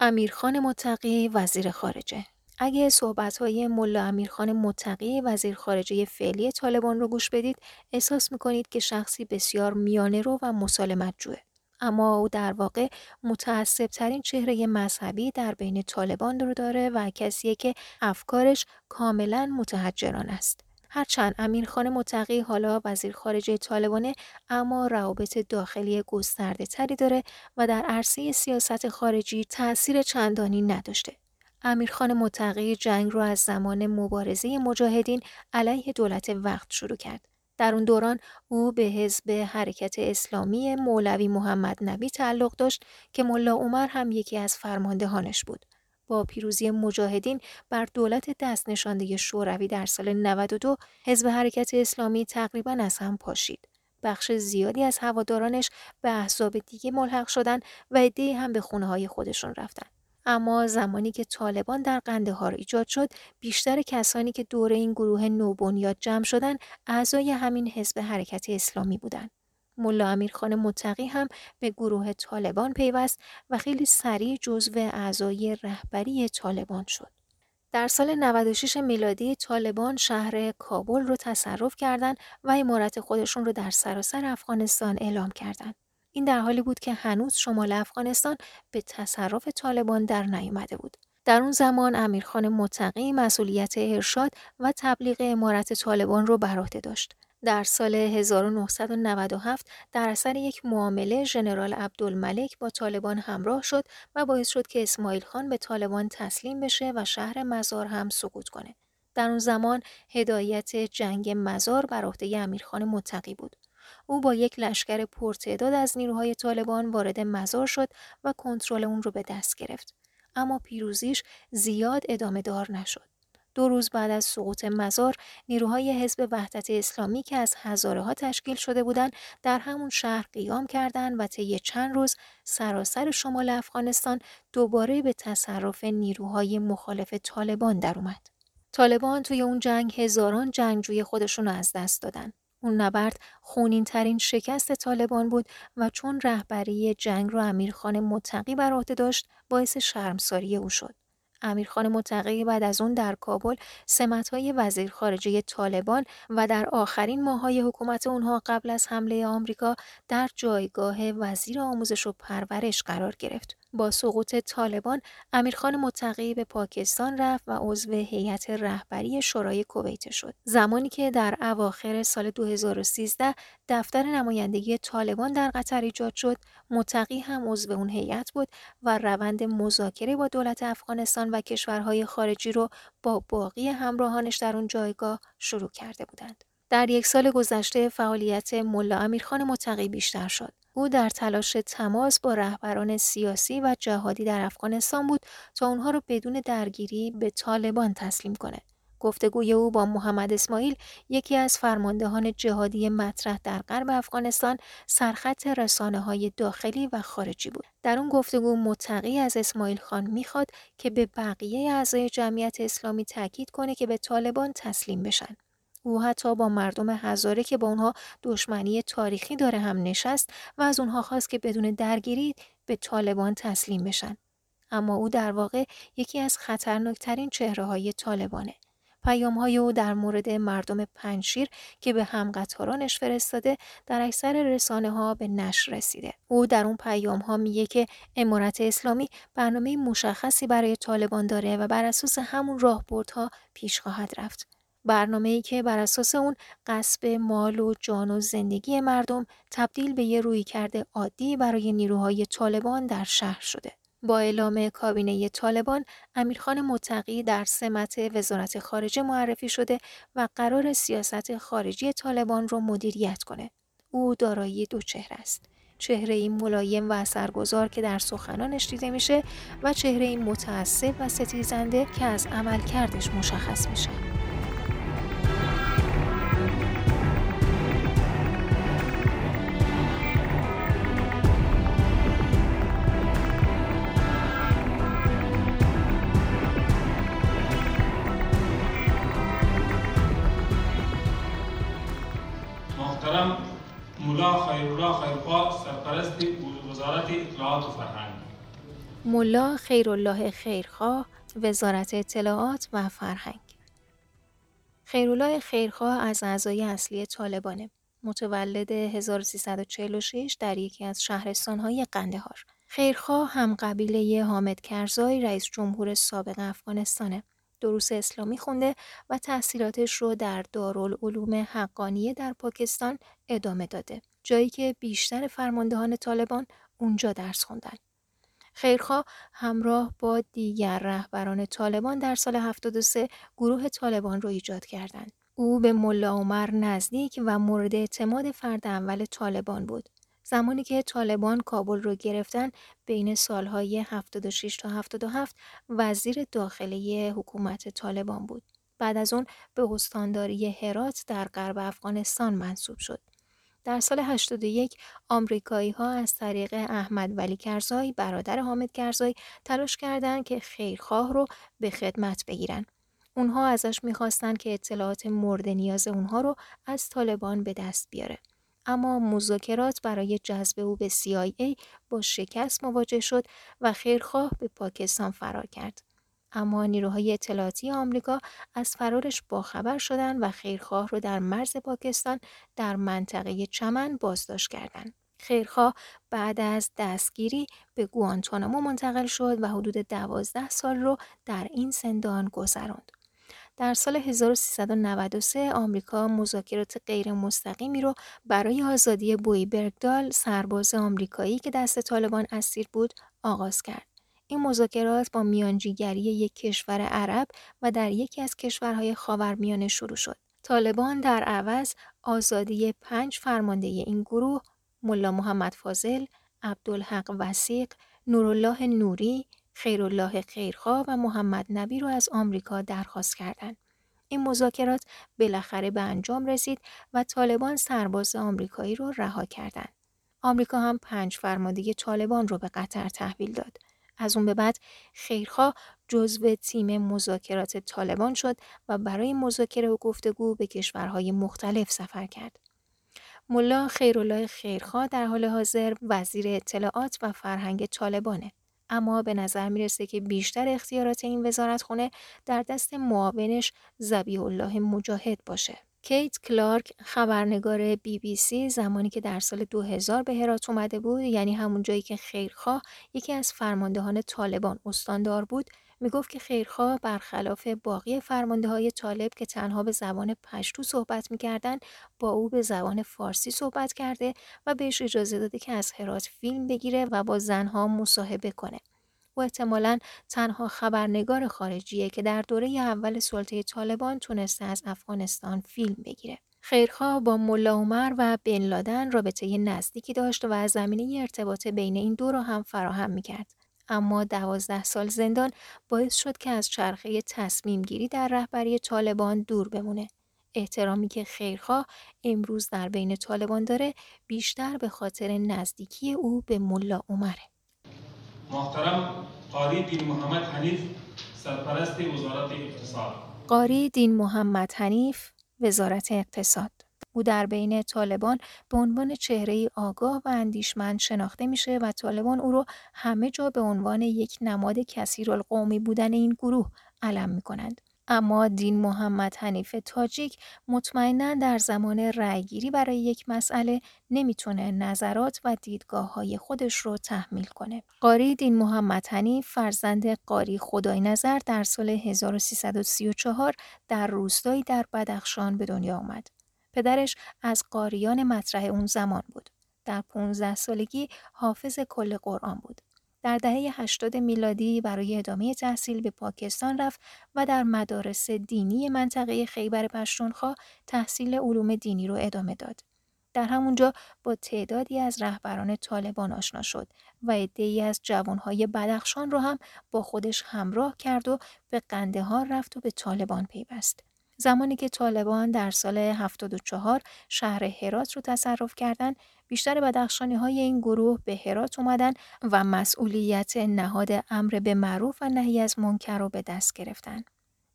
[SPEAKER 3] امیرخان متقی وزیر خارجه اگه صحبت های ملا امیرخان متقی وزیر خارجه فعلی طالبان رو گوش بدید احساس می‌کنید که شخصی بسیار میانه رو و مسالمت جوه. اما او در واقع متعصب ترین چهره مذهبی در بین طالبان رو داره و کسیه که افکارش کاملا متحجران است. هرچند امیرخان متقی حالا وزیر خارجه طالبانه اما روابط داخلی گسترده تری داره و در عرصه سیاست خارجی تاثیر چندانی نداشته. امیرخان متقی جنگ رو از زمان مبارزه مجاهدین علیه دولت وقت شروع کرد. در اون دوران او به حزب حرکت اسلامی مولوی محمد نبی تعلق داشت که ملا عمر هم یکی از فرماندهانش بود. با پیروزی مجاهدین بر دولت دست نشانده شوروی در سال 92 حزب حرکت اسلامی تقریبا از هم پاشید. بخش زیادی از هوادارانش به احزاب دیگه ملحق شدن و عدهای هم به خونه های خودشون رفتن. اما زمانی که طالبان در قندهار ایجاد شد بیشتر کسانی که دور این گروه نوبنیاد جمع شدن اعضای همین حزب حرکت اسلامی بودند ملا امیرخان متقی هم به گروه طالبان پیوست و خیلی سریع جزو اعضای رهبری طالبان شد. در سال 96 میلادی طالبان شهر کابل رو تصرف کردند و امارت خودشون رو در سراسر افغانستان اعلام کردند. این در حالی بود که هنوز شمال افغانستان به تصرف طالبان در نیامده بود. در اون زمان امیرخان متقی مسئولیت ارشاد و تبلیغ امارت طالبان رو بر عهده داشت. در سال 1997 در اثر یک معامله ژنرال عبدالملک با طالبان همراه شد و باعث شد که اسماعیل خان به طالبان تسلیم بشه و شهر مزار هم سقوط کنه. در اون زمان هدایت جنگ مزار بر عهده امیرخان متقی بود. او با یک لشکر پرتعداد از نیروهای طالبان وارد مزار شد و کنترل اون رو به دست گرفت. اما پیروزیش زیاد ادامه دار نشد. دو روز بعد از سقوط مزار نیروهای حزب وحدت اسلامی که از هزاره ها تشکیل شده بودند در همون شهر قیام کردند و طی چند روز سراسر شمال افغانستان دوباره به تصرف نیروهای مخالف طالبان در اومد. طالبان توی اون جنگ هزاران جنگجوی خودشون رو از دست دادن. اون نبرد خونین ترین شکست طالبان بود و چون رهبری جنگ رو امیرخان متقی بر عهده داشت باعث شرمساری او شد. امیرخان متقی بعد از اون در کابل سمتهای وزیر خارجه طالبان و در آخرین ماهای حکومت اونها قبل از حمله آمریکا در جایگاه وزیر آموزش و پرورش قرار گرفت. با سقوط طالبان امیرخان متقی به پاکستان رفت و عضو هیئت رهبری شورای کویت شد. زمانی که در اواخر سال 2013 دفتر نمایندگی طالبان در قطر ایجاد شد متقی هم عضو اون هیئت بود و روند مذاکره با دولت افغانستان و کشورهای خارجی رو با باقی همراهانش در اون جایگاه شروع کرده بودند. در یک سال گذشته فعالیت ملا امیرخان متقی بیشتر شد. او در تلاش تماس با رهبران سیاسی و جهادی در افغانستان بود تا اونها را بدون درگیری به طالبان تسلیم کنه. گفتگوی او با محمد اسماعیل یکی از فرماندهان جهادی مطرح در غرب افغانستان سرخط رسانه های داخلی و خارجی بود. در اون گفتگو متقی از اسماعیل خان می‌خواد که به بقیه اعضای جمعیت اسلامی تاکید کنه که به طالبان تسلیم بشن. او حتی با مردم هزاره که با اونها دشمنی تاریخی داره هم نشست و از اونها خواست که بدون درگیری به طالبان تسلیم بشن. اما او در واقع یکی از خطرناکترین چهره های طالبانه. پیام های او در مورد مردم پنشیر که به همقطارانش فرستاده در اکثر رسانه ها به نشر رسیده. او در اون پیام ها میگه که امارت اسلامی برنامه مشخصی برای طالبان داره و بر اساس همون راهبردها پیش خواهد رفت. برنامه ای که بر اساس اون قصب مال و جان و زندگی مردم تبدیل به یه روی کرده عادی برای نیروهای طالبان در شهر شده. با اعلام کابینه طالبان امیرخان متقی در سمت وزارت خارجه معرفی شده و قرار سیاست خارجی طالبان رو مدیریت کنه. او دارایی دو چهره است. چهره این ملایم و اثرگذار که در سخنانش دیده میشه و چهره این متعصب و ستیزنده که از عملکردش مشخص میشه.
[SPEAKER 4] سرپرست وزارت اطلاعات و فرهنگ.
[SPEAKER 3] ملا خیرالله خیرخواه وزارت اطلاعات و فرهنگ. خیرالله خیرخواه از اعضای اصلی طالبانه. متولد 1346 در یکی از شهرستانهای قندهار. خیرخواه هم قبیله حامد کرزای رئیس جمهور سابق افغانستانه. دروس اسلامی خونده و تحصیلاتش رو در دارالعلوم حقانیه در پاکستان ادامه داده. جایی که بیشتر فرماندهان طالبان اونجا درس خوندن. خیرخواه همراه با دیگر رهبران طالبان در سال 73 گروه طالبان رو ایجاد کردند. او به ملا عمر نزدیک و مورد اعتماد فرد اول طالبان بود. زمانی که طالبان کابل رو گرفتن بین سالهای 76 تا 77 وزیر داخلی حکومت طالبان بود. بعد از اون به استانداری هرات در غرب افغانستان منصوب شد. در سال 81 آمریکایی ها از طریق احمد ولی کرزای برادر حامد کرزای تلاش کردند که خیرخواه رو به خدمت بگیرن. اونها ازش می‌خواستند که اطلاعات مورد نیاز اونها رو از طالبان به دست بیاره. اما مذاکرات برای جذب او به CIA با شکست مواجه شد و خیرخواه به پاکستان فرار کرد. اما نیروهای اطلاعاتی آمریکا از فرارش باخبر شدند و خیرخواه را در مرز پاکستان در منطقه چمن بازداشت کردند. خیرخواه بعد از دستگیری به گوانتانامو منتقل شد و حدود دوازده سال رو در این زندان گذراند. در سال 1393 آمریکا مذاکرات غیر مستقیمی رو برای آزادی بوی برگدال سرباز آمریکایی که دست طالبان اسیر بود آغاز کرد. این مذاکرات با میانجیگری یک کشور عرب و در یکی از کشورهای خاورمیانه شروع شد. طالبان در عوض آزادی پنج فرمانده این گروه ملا محمد فاضل، عبدالحق وسیق، نورالله نوری، خیرالله خیرخواه و محمد نبی رو از آمریکا درخواست کردند. این مذاکرات بالاخره به انجام رسید و طالبان سرباز آمریکایی رو رها کردند. آمریکا هم پنج فرمانده طالبان رو به قطر تحویل داد. از اون به بعد خیرخواه جزو تیم مذاکرات طالبان شد و برای مذاکره و گفتگو به کشورهای مختلف سفر کرد. ملا خیرالله خیرخواه در حال حاضر وزیر اطلاعات و فرهنگ طالبانه. اما به نظر می‌رسه که بیشتر اختیارات این وزارتخونه در دست معاونش زبیح الله مجاهد باشه. کیت کلارک خبرنگار بی بی سی زمانی که در سال 2000 به هرات اومده بود یعنی همون جایی که خیرخواه یکی از فرماندهان طالبان استاندار بود می‌گفت که خیرخواه برخلاف باقی فرمانده های طالب که تنها به زبان پشتو صحبت می‌کردن با او به زبان فارسی صحبت کرده و بهش اجازه داده که از هرات فیلم بگیره و با زنها مصاحبه کنه. او احتمالا تنها خبرنگار خارجیه که در دوره اول سلطه طالبان تونسته از افغانستان فیلم بگیره. خیرخواه با ملا عمر و بن لادن رابطه نزدیکی داشت و زمینه ارتباط بین این دو را هم فراهم می‌کرد. اما دوازده سال زندان باعث شد که از چرخه تصمیم گیری در رهبری طالبان دور بمونه. احترامی که خیرخواه امروز در بین طالبان داره بیشتر به خاطر نزدیکی او به ملا عمره.
[SPEAKER 4] محترم قاری دین محمد حنیف سرپرست وزارت اقتصاد
[SPEAKER 3] قاری دین محمد حنیف وزارت اقتصاد او در بین طالبان به عنوان چهره آگاه و اندیشمند شناخته میشه و طالبان او رو همه جا به عنوان یک نماد کثیر القومی بودن این گروه علم می کنند. اما دین محمد حنیف تاجیک مطمئنا در زمان رأیگیری برای یک مسئله نمی‌تونه نظرات و دیدگاه های خودش رو تحمیل کنه. قاری دین محمد حنیف فرزند قاری خدای نظر در سال 1334 در روستایی در بدخشان به دنیا آمد. پدرش از قاریان مطرح اون زمان بود. در 15 سالگی حافظ کل قرآن بود. در دهه 80 میلادی برای ادامه تحصیل به پاکستان رفت و در مدارس دینی منطقه خیبر پشتونخوا تحصیل علوم دینی رو ادامه داد. در همونجا با تعدادی از رهبران طالبان آشنا شد و عدهای از جوانهای بدخشان رو هم با خودش همراه کرد و به قندهار رفت و به طالبان پیوست. زمانی که طالبان در سال 74 شهر هرات رو تصرف کردند، بیشتر بدخشانی های این گروه به هرات اومدن و مسئولیت نهاد امر به معروف و نهی از منکر رو به دست گرفتن.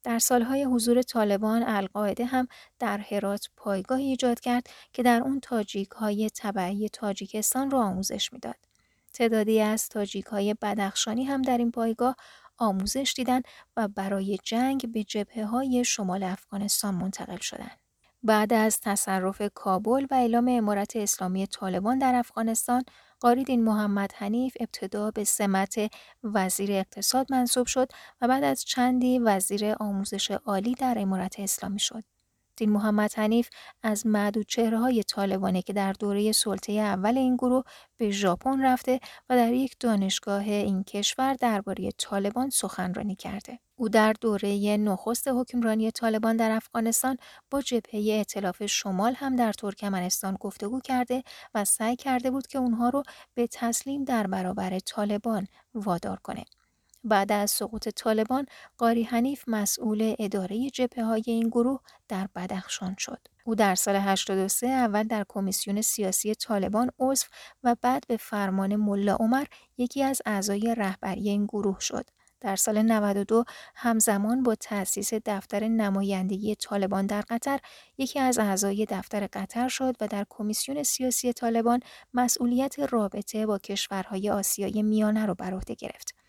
[SPEAKER 3] در سالهای حضور طالبان القاعده هم در هرات پایگاه ایجاد کرد که در اون تاجیک های تبعی تاجیکستان رو آموزش می‌داد. تعدادی از تاجیک های بدخشانی هم در این پایگاه آموزش دیدن و برای جنگ به جبهه های شمال افغانستان منتقل شدند. بعد از تصرف کابل و اعلام امارت اسلامی طالبان در افغانستان، قاریدین محمد حنیف ابتدا به سمت وزیر اقتصاد منصوب شد و بعد از چندی وزیر آموزش عالی در امارت اسلامی شد. دین محمد حنیف از معدود چهره های طالبانه که در دوره سلطه اول این گروه به ژاپن رفته و در یک دانشگاه این کشور درباره طالبان سخنرانی کرده. او در دوره نخست حکمرانی طالبان در افغانستان با جبهه ائتلاف شمال هم در ترکمنستان گفتگو کرده و سعی کرده بود که اونها رو به تسلیم در برابر طالبان وادار کنه. بعد از سقوط طالبان قاری حنیف مسئول اداره جبهه های این گروه در بدخشان شد. او در سال 83 اول در کمیسیون سیاسی طالبان عضو و بعد به فرمان ملا عمر یکی از اعضای رهبری این گروه شد. در سال 92 همزمان با تأسیس دفتر نمایندگی طالبان در قطر یکی از اعضای دفتر قطر شد و در کمیسیون سیاسی طالبان مسئولیت رابطه با کشورهای آسیای میانه را بر عهده گرفت.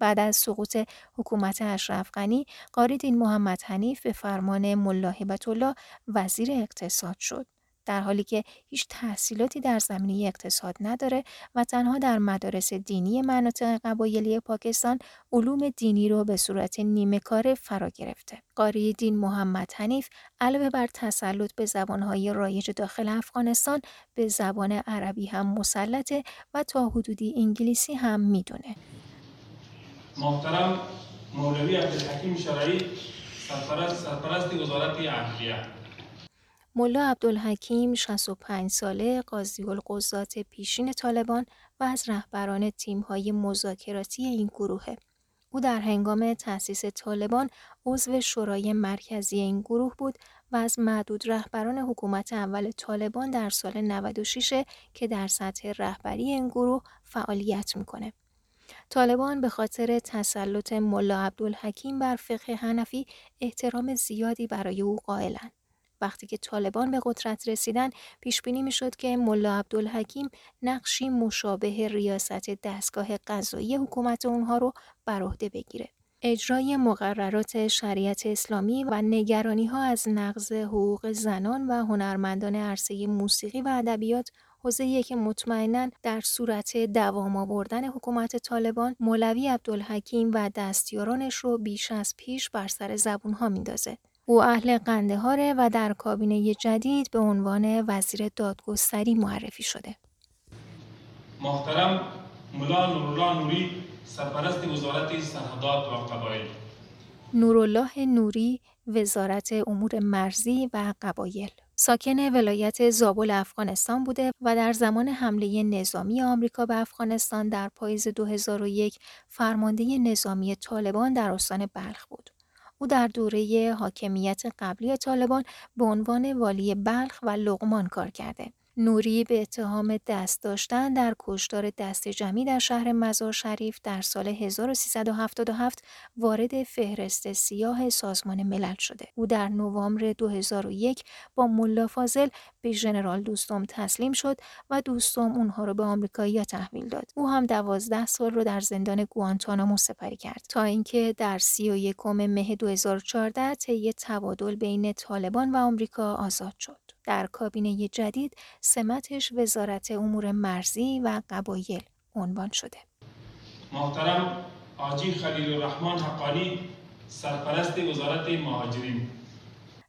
[SPEAKER 3] بعد از سقوط حکومت اشرف غنی قاریدین محمد حنیف به فرمان ملا الله وزیر اقتصاد شد در حالی که هیچ تحصیلاتی در زمینه اقتصاد نداره و تنها در مدارس دینی مناطق قبایلی پاکستان علوم دینی رو به صورت نیمه کار فرا گرفته. قاری دین محمد حنیف علاوه بر تسلط به زبانهای رایج داخل افغانستان به زبان عربی هم مسلطه و تا حدودی انگلیسی هم می‌دونه.
[SPEAKER 4] محترم مولوی عبدالحکیم شرعی سرپرست, سرپرست وزارت عدلیه
[SPEAKER 3] ملا عبدالحکیم 65 ساله قاضی القضات پیشین طالبان و از رهبران تیم‌های مذاکراتی این گروهه. او در هنگام تأسیس طالبان عضو شورای مرکزی این گروه بود و از معدود رهبران حکومت اول طالبان در سال 96 که در سطح رهبری این گروه فعالیت می‌کنه. طالبان به خاطر تسلط ملا عبدالحکیم بر فقه حنفی احترام زیادی برای او قائلند. وقتی که طالبان به قدرت رسیدن پیش بینی می‌شد که ملا عبدالحکیم نقشی مشابه ریاست دستگاه قضایی حکومت اونها رو بر عهده بگیره. اجرای مقررات شریعت اسلامی و نگرانی ها از نقض حقوق زنان و هنرمندان عرصه موسیقی و ادبیات حوزه که مطمئنا در صورت دوام آوردن حکومت طالبان مولوی عبدالحکیم و دستیارانش رو بیش از پیش بر سر زبون ها میندازه. او اهل قندهاره و در کابینه جدید به عنوان وزیر دادگستری معرفی شده.
[SPEAKER 4] محترم ملا نورالله نوری سرپرست وزارت سرحدات و قبایل
[SPEAKER 3] نورالله نوری وزارت امور مرزی و قبایل ساکن ولایت زابل افغانستان بوده و در زمان حمله نظامی آمریکا به افغانستان در پاییز 2001 فرمانده نظامی طالبان در استان بلخ بود. او در دوره حاکمیت قبلی طالبان به عنوان والی بلخ و لغمان کار کرده. نوری به اتهام دست داشتن در کشتار دست جمعی در شهر مزار شریف در سال 1377 وارد فهرست سیاه سازمان ملل شده. او در نوامبر 2001 با ملا فاضل به ژنرال دوستم تسلیم شد و دوستم اونها رو به آمریکایی‌ها تحویل داد. او هم دوازده سال رو در زندان گوانتانامو سپری کرد تا اینکه در 31 مه 2014 طی تبادل بین طالبان و آمریکا آزاد شد. در کابینه جدید سمتش وزارت امور مرزی و قبایل عنوان شده.
[SPEAKER 4] محترم آجی خلیل الرحمن حقانی سرپرست وزارت مهاجرین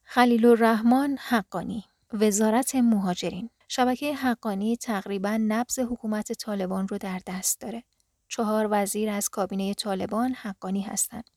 [SPEAKER 3] خلیل الرحمن حقانی وزارت مهاجرین شبکه حقانی تقریبا نبز حکومت طالبان رو در دست داره. چهار وزیر از کابینه طالبان حقانی هستند.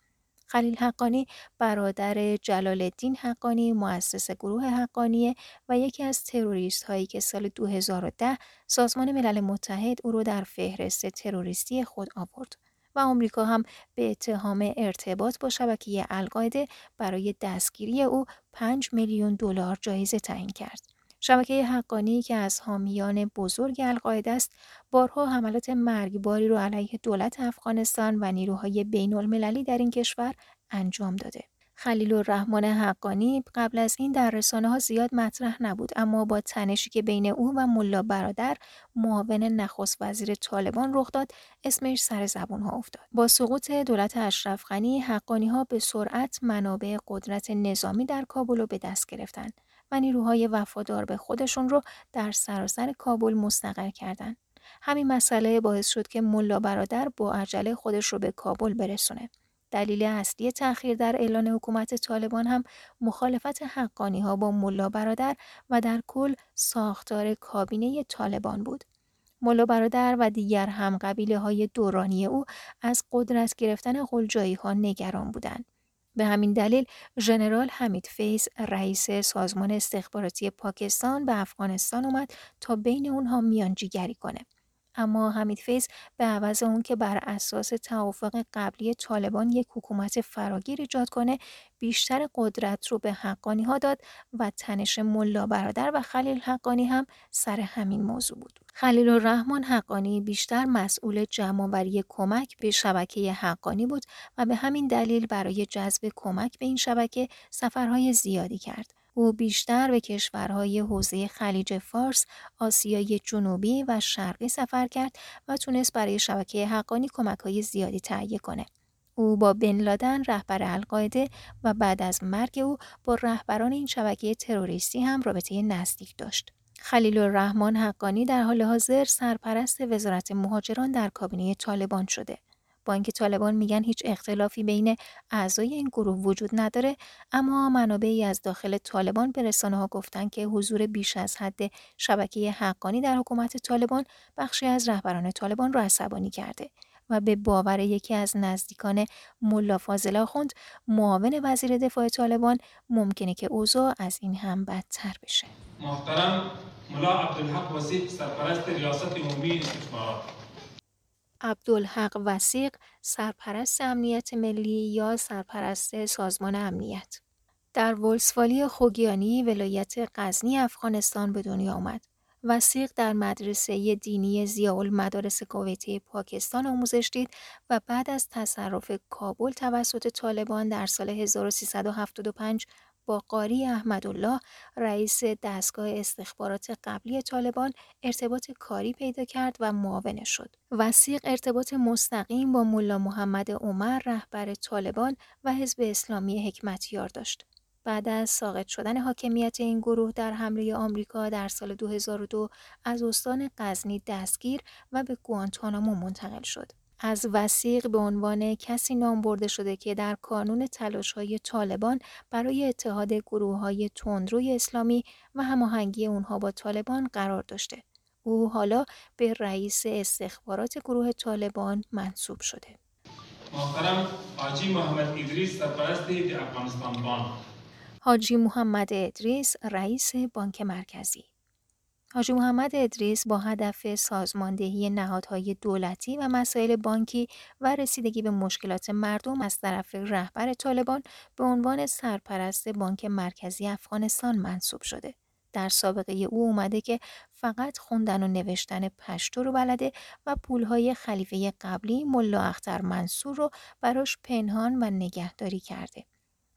[SPEAKER 3] خلیل حقانی برادر جلال الدین حقانی مؤسس گروه حقانیه و یکی از تروریست هایی که سال 2010 سازمان ملل متحد او را در فهرست تروریستی خود آورد و آمریکا هم به اتهام ارتباط با شبکه القاعده برای دستگیری او 5 میلیون دلار جایزه تعیین کرد. شبکه حقانی که از حامیان بزرگ القاعده است بارها حملات مرگباری رو علیه دولت افغانستان و نیروهای بین المللی در این کشور انجام داده. خلیل الرحمن حقانی قبل از این در رسانه ها زیاد مطرح نبود اما با تنشی که بین او و ملا برادر معاون نخست وزیر طالبان رخ داد اسمش سر زبون ها افتاد با سقوط دولت اشرف غنی حقانی ها به سرعت منابع قدرت نظامی در کابل رو به دست گرفتند و نیروهای وفادار به خودشون رو در سراسر کابل مستقر کردند. همین مسئله باعث شد که ملا برادر با عجله خودش رو به کابل برسونه. دلیل اصلی تأخیر در اعلان حکومت طالبان هم مخالفت حقانی ها با ملا برادر و در کل ساختار کابینه طالبان بود. ملا برادر و دیگر هم قبیله های دورانی او از قدرت گرفتن قلجایی ها نگران بودند. به همین دلیل ژنرال حمید فیض رئیس سازمان استخباراتی پاکستان به افغانستان اومد تا بین اونها میانجیگری کنه. اما حمید فیض به عوض اون که بر اساس توافق قبلی طالبان یک حکومت فراگیر ایجاد کنه بیشتر قدرت رو به حقانی ها داد و تنش ملا برادر و خلیل حقانی هم سر همین موضوع بود. خلیل الرحمن حقانی بیشتر مسئول جمعآوری کمک به شبکه حقانی بود و به همین دلیل برای جذب کمک به این شبکه سفرهای زیادی کرد. او بیشتر به کشورهای حوزه خلیج فارس، آسیای جنوبی و شرقی سفر کرد و تونست برای شبکه حقانی کمکهای زیادی تهیه کنه. او با بن لادن رهبر القاعده و بعد از مرگ او با رهبران این شبکه تروریستی هم رابطه نزدیک داشت. خلیل الرحمن حقانی در حال حاضر سرپرست وزارت مهاجران در کابینه طالبان شده. با اینکه طالبان میگن هیچ اختلافی بین اعضای این گروه وجود نداره اما منابعی از داخل طالبان به رسانه ها گفتن که حضور بیش از حد شبکه حقانی در حکومت طالبان بخشی از رهبران طالبان را عصبانی کرده و به باور یکی از نزدیکان ملا فاضل آخوند معاون وزیر دفاع طالبان ممکنه که اوضاع از این هم بدتر بشه.
[SPEAKER 4] محترم ملا عبدالحق وسیق سرپرست ریاست عمومی استخبارات
[SPEAKER 3] عبدالحق وسیق سرپرست امنیت ملی یا سرپرست سازمان امنیت؟ در ولسوالی خوگیانی ولایت غزنی افغانستان به دنیا آمد. وسیق در مدرسه دینی زیاول مدارس کویتی پاکستان آموزش دید و بعد از تصرف کابل توسط طالبان در سال 1375 با قاری احمدالله رئیس دستگاه استخبارات قبلی طالبان ارتباط کاری پیدا کرد و معاون شد. وسیق ارتباط مستقیم با ملا محمد عمر رهبر طالبان و حزب اسلامی حکمتیار داشت. بعد از ساقط شدن حاکمیت این گروه در حمله آمریکا در سال 2002 از استان غزنی دستگیر و به گوانتانامو منتقل شد. از وسیق به عنوان کسی نام برده شده که در کانون تلاش های طالبان برای اتحاد گروه های تندروی اسلامی و هماهنگی اونها با طالبان قرار داشته. او حالا به رئیس استخبارات گروه طالبان منصوب شده.
[SPEAKER 4] محترم حاجی محمد ادریس سرپرست افغانستان بانک
[SPEAKER 3] حاجی محمد ادریس رئیس بانک مرکزی حاجی محمد ادریس با هدف سازماندهی نهادهای دولتی و مسائل بانکی و رسیدگی به مشکلات مردم از طرف رهبر طالبان به عنوان سرپرست بانک مرکزی افغانستان منصوب شده. در سابقه او اومده که فقط خوندن و نوشتن پشتو رو بلده و پولهای خلیفه قبلی ملا اختر منصور رو براش پنهان و نگهداری کرده.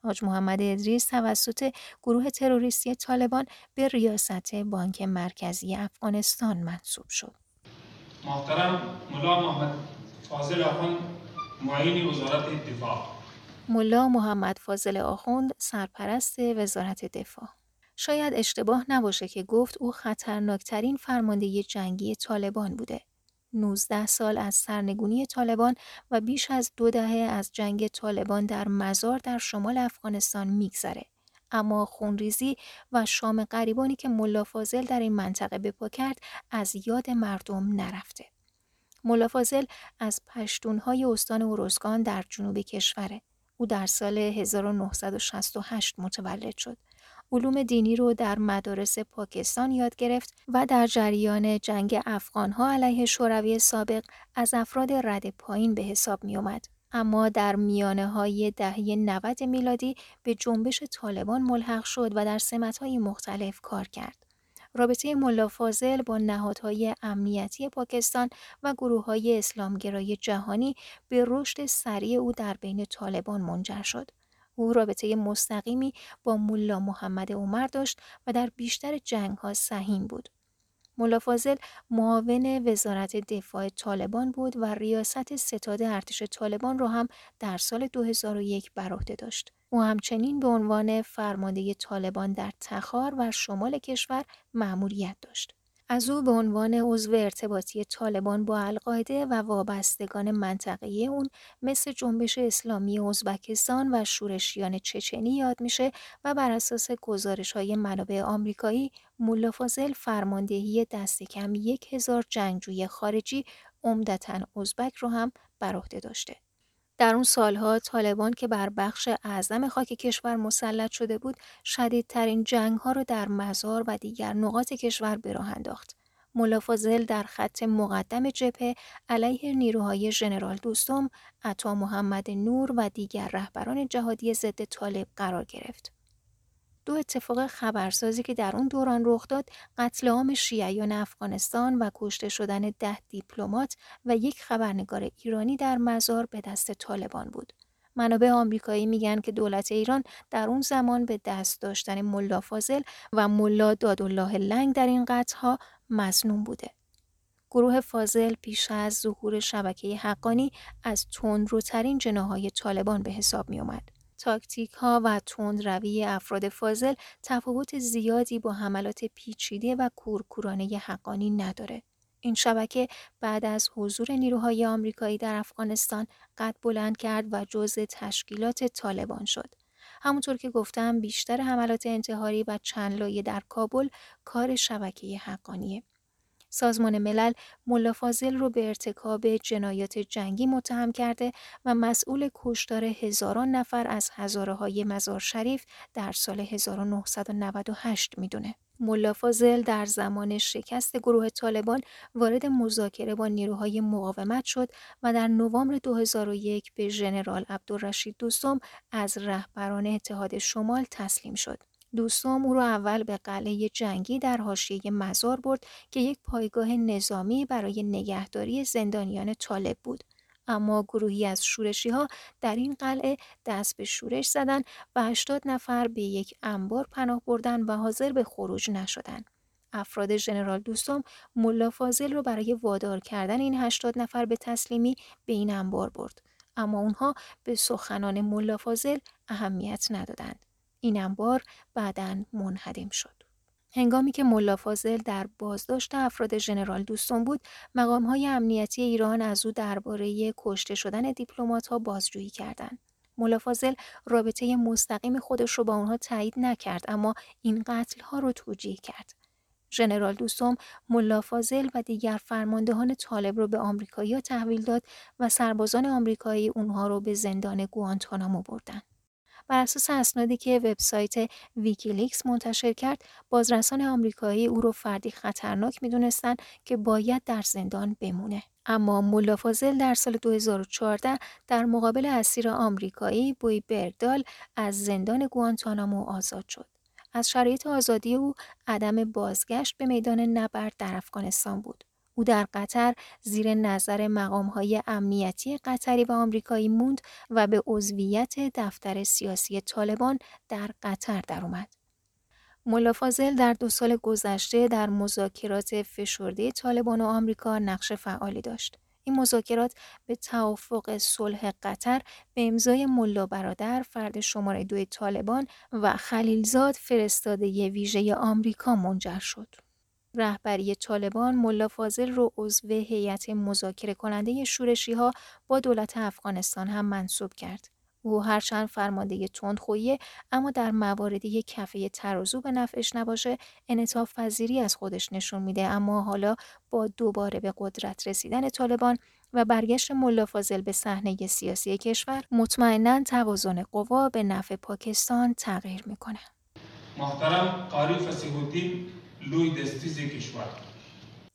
[SPEAKER 3] حاج محمد ادریس توسط گروه تروریستی طالبان به ریاست بانک مرکزی افغانستان منصوب شد.
[SPEAKER 4] محترم ملا محمد فاضل آخوند معین وزارت دفاع
[SPEAKER 3] ملا محمد فاضل آخوند سرپرست وزارت دفاع شاید اشتباه نباشه که گفت او خطرناکترین فرمانده جنگی طالبان بوده. 19 سال از سرنگونی طالبان و بیش از دو دهه از جنگ طالبان در مزار در شمال افغانستان میگذره. اما خونریزی و شام غریبانی که ملا فاضل در این منطقه بپا کرد از یاد مردم نرفته. ملا فاضل از پشتونهای استان اوروزگان در جنوب کشوره. او در سال 1968 متولد شد. علوم دینی رو در مدارس پاکستان یاد گرفت و در جریان جنگ افغانها علیه شوروی سابق از افراد رد پایین به حساب می اومد. اما در میانه های دهه 90 میلادی به جنبش طالبان ملحق شد و در های مختلف کار کرد. رابطه ملا فاضل با نهادهای امنیتی پاکستان و گروه های اسلامگرای جهانی به رشد سریع او در بین طالبان منجر شد. او رابطه مستقیمی با ملا محمد عمر داشت و در بیشتر جنگ ها سهیم بود. ملا فاضل معاون وزارت دفاع طالبان بود و ریاست ستاد ارتش طالبان را هم در سال 2001 بر عهده داشت. او همچنین به عنوان فرمانده طالبان در تخار و شمال کشور مأموریت داشت. از او به عنوان عضو ارتباطی طالبان با القاعده و وابستگان منطقه‌ای اون مثل جنبش اسلامی ازبکستان و شورشیان چچنی یاد میشه و بر اساس گزارش های منابع آمریکایی ملا فاضل فرماندهی دست کم یک هزار جنگجوی خارجی عمدتا ازبک رو هم بر عهده داشته. در اون سالها طالبان که بر بخش اعظم خاک کشور مسلط شده بود شدیدترین جنگ ها رو در مزار و دیگر نقاط کشور به راه انداخت. ملافازل در خط مقدم جبهه علیه نیروهای ژنرال دوستم، عطا محمد نور و دیگر رهبران جهادی ضد طالب قرار گرفت. دو اتفاق خبرسازی که در اون دوران رخ داد قتل عام شیعیان افغانستان و کشته شدن ده دیپلمات و یک خبرنگار ایرانی در مزار به دست طالبان بود. منابع آمریکایی میگن که دولت ایران در اون زمان به دست داشتن ملا فاضل و ملا دادالله لنگ در این قتلها مزنون بوده. گروه فاضل پیش از ظهور شبکه حقانی از تندروترین جناهای طالبان به حساب می اومد. تاکتیک ها و تند روی افراد فاضل تفاوت زیادی با حملات پیچیده و کورکورانه حقانی نداره. این شبکه بعد از حضور نیروهای آمریکایی در افغانستان قد بلند کرد و جزء تشکیلات طالبان شد. همونطور که گفتم بیشتر حملات انتحاری و چند لایه در کابل کار شبکه حقانیه. سازمان ملل ملا فاضل رو به ارتکاب جنایات جنگی متهم کرده و مسئول کشتار هزاران نفر از هزاره های مزار شریف در سال 1998 می‌دونه. ملا فاضل در زمان شکست گروه طالبان وارد مذاکره با نیروهای مقاومت شد و در نوامبر 2001 به ژنرال عبدالرشید دوستم از رهبران اتحاد شمال تسلیم شد. دوستم او را اول به قلعه جنگی در حاشیه مزار برد که یک پایگاه نظامی برای نگهداری زندانیان طالب بود. اما گروهی از شورشی ها در این قلعه دست به شورش زدند و 80 نفر به یک انبار پناه بردن و حاضر به خروج نشدند. افراد ژنرال دوستم ملا فاضل رو برای وادار کردن این 80 نفر به تسلیمی به این انبار برد. اما اونها به سخنان ملا فاضل اهمیت ندادند. این انبار بعدا منهدم شد. هنگامی که ملا فاضل در بازداشت افراد ژنرال دوستان بود، مقام های امنیتی ایران از او درباره کشته شدن دیپلمات ها بازجویی کردند. ملا فاضل رابطه مستقیم خودش رو با اونها تایید نکرد اما این قتل ها رو توجیه کرد. ژنرال دوستم ملا فاضل و دیگر فرماندهان طالب رو به آمریکایی‌ها تحویل داد و سربازان آمریکایی اونها رو به زندان گوانتانامو بردند. بر اساس اسنادی که وبسایت ویکیلیکس منتشر کرد بازرسان آمریکایی او را فردی خطرناک می‌دونستند که باید در زندان بمونه. اما ملا فاضل در سال 2014 در مقابل اسیر آمریکایی بوی برگدال از زندان گوانتانامو آزاد شد. از شرایط آزادی او عدم بازگشت به میدان نبرد در افغانستان بود. او در قطر زیر نظر مقامهای امنیتی قطری و آمریکایی موند و به عضویت دفتر سیاسی طالبان در قطر درآمد. ملا فاضل در دو سال گذشته در مذاکرات فشرده طالبان و آمریکا نقش فعالی داشت. این مذاکرات به توافق صلح قطر به امضای ملا برادر فرد شماره دوی طالبان و خلیلزاد فرستاده ویژه آمریکا منجر شد. رهبری طالبان ملا فاضل رو عضو هیئت مذاکره کننده شورشی ها با دولت افغانستان هم منصوب کرد. او هرچند فرمانده تندخویه اما در مواردی کفه ترازو به نفعش نباشه انعطاف پذیری از خودش نشون میده اما حالا با دوباره به قدرت رسیدن طالبان و برگشت ملا فاضل به صحنه سیاسی کشور مطمئنا توازن قوا به نفع پاکستان تغییر می‌کنه
[SPEAKER 4] محترم قاری فسیح الدین لوی دستیز کشور.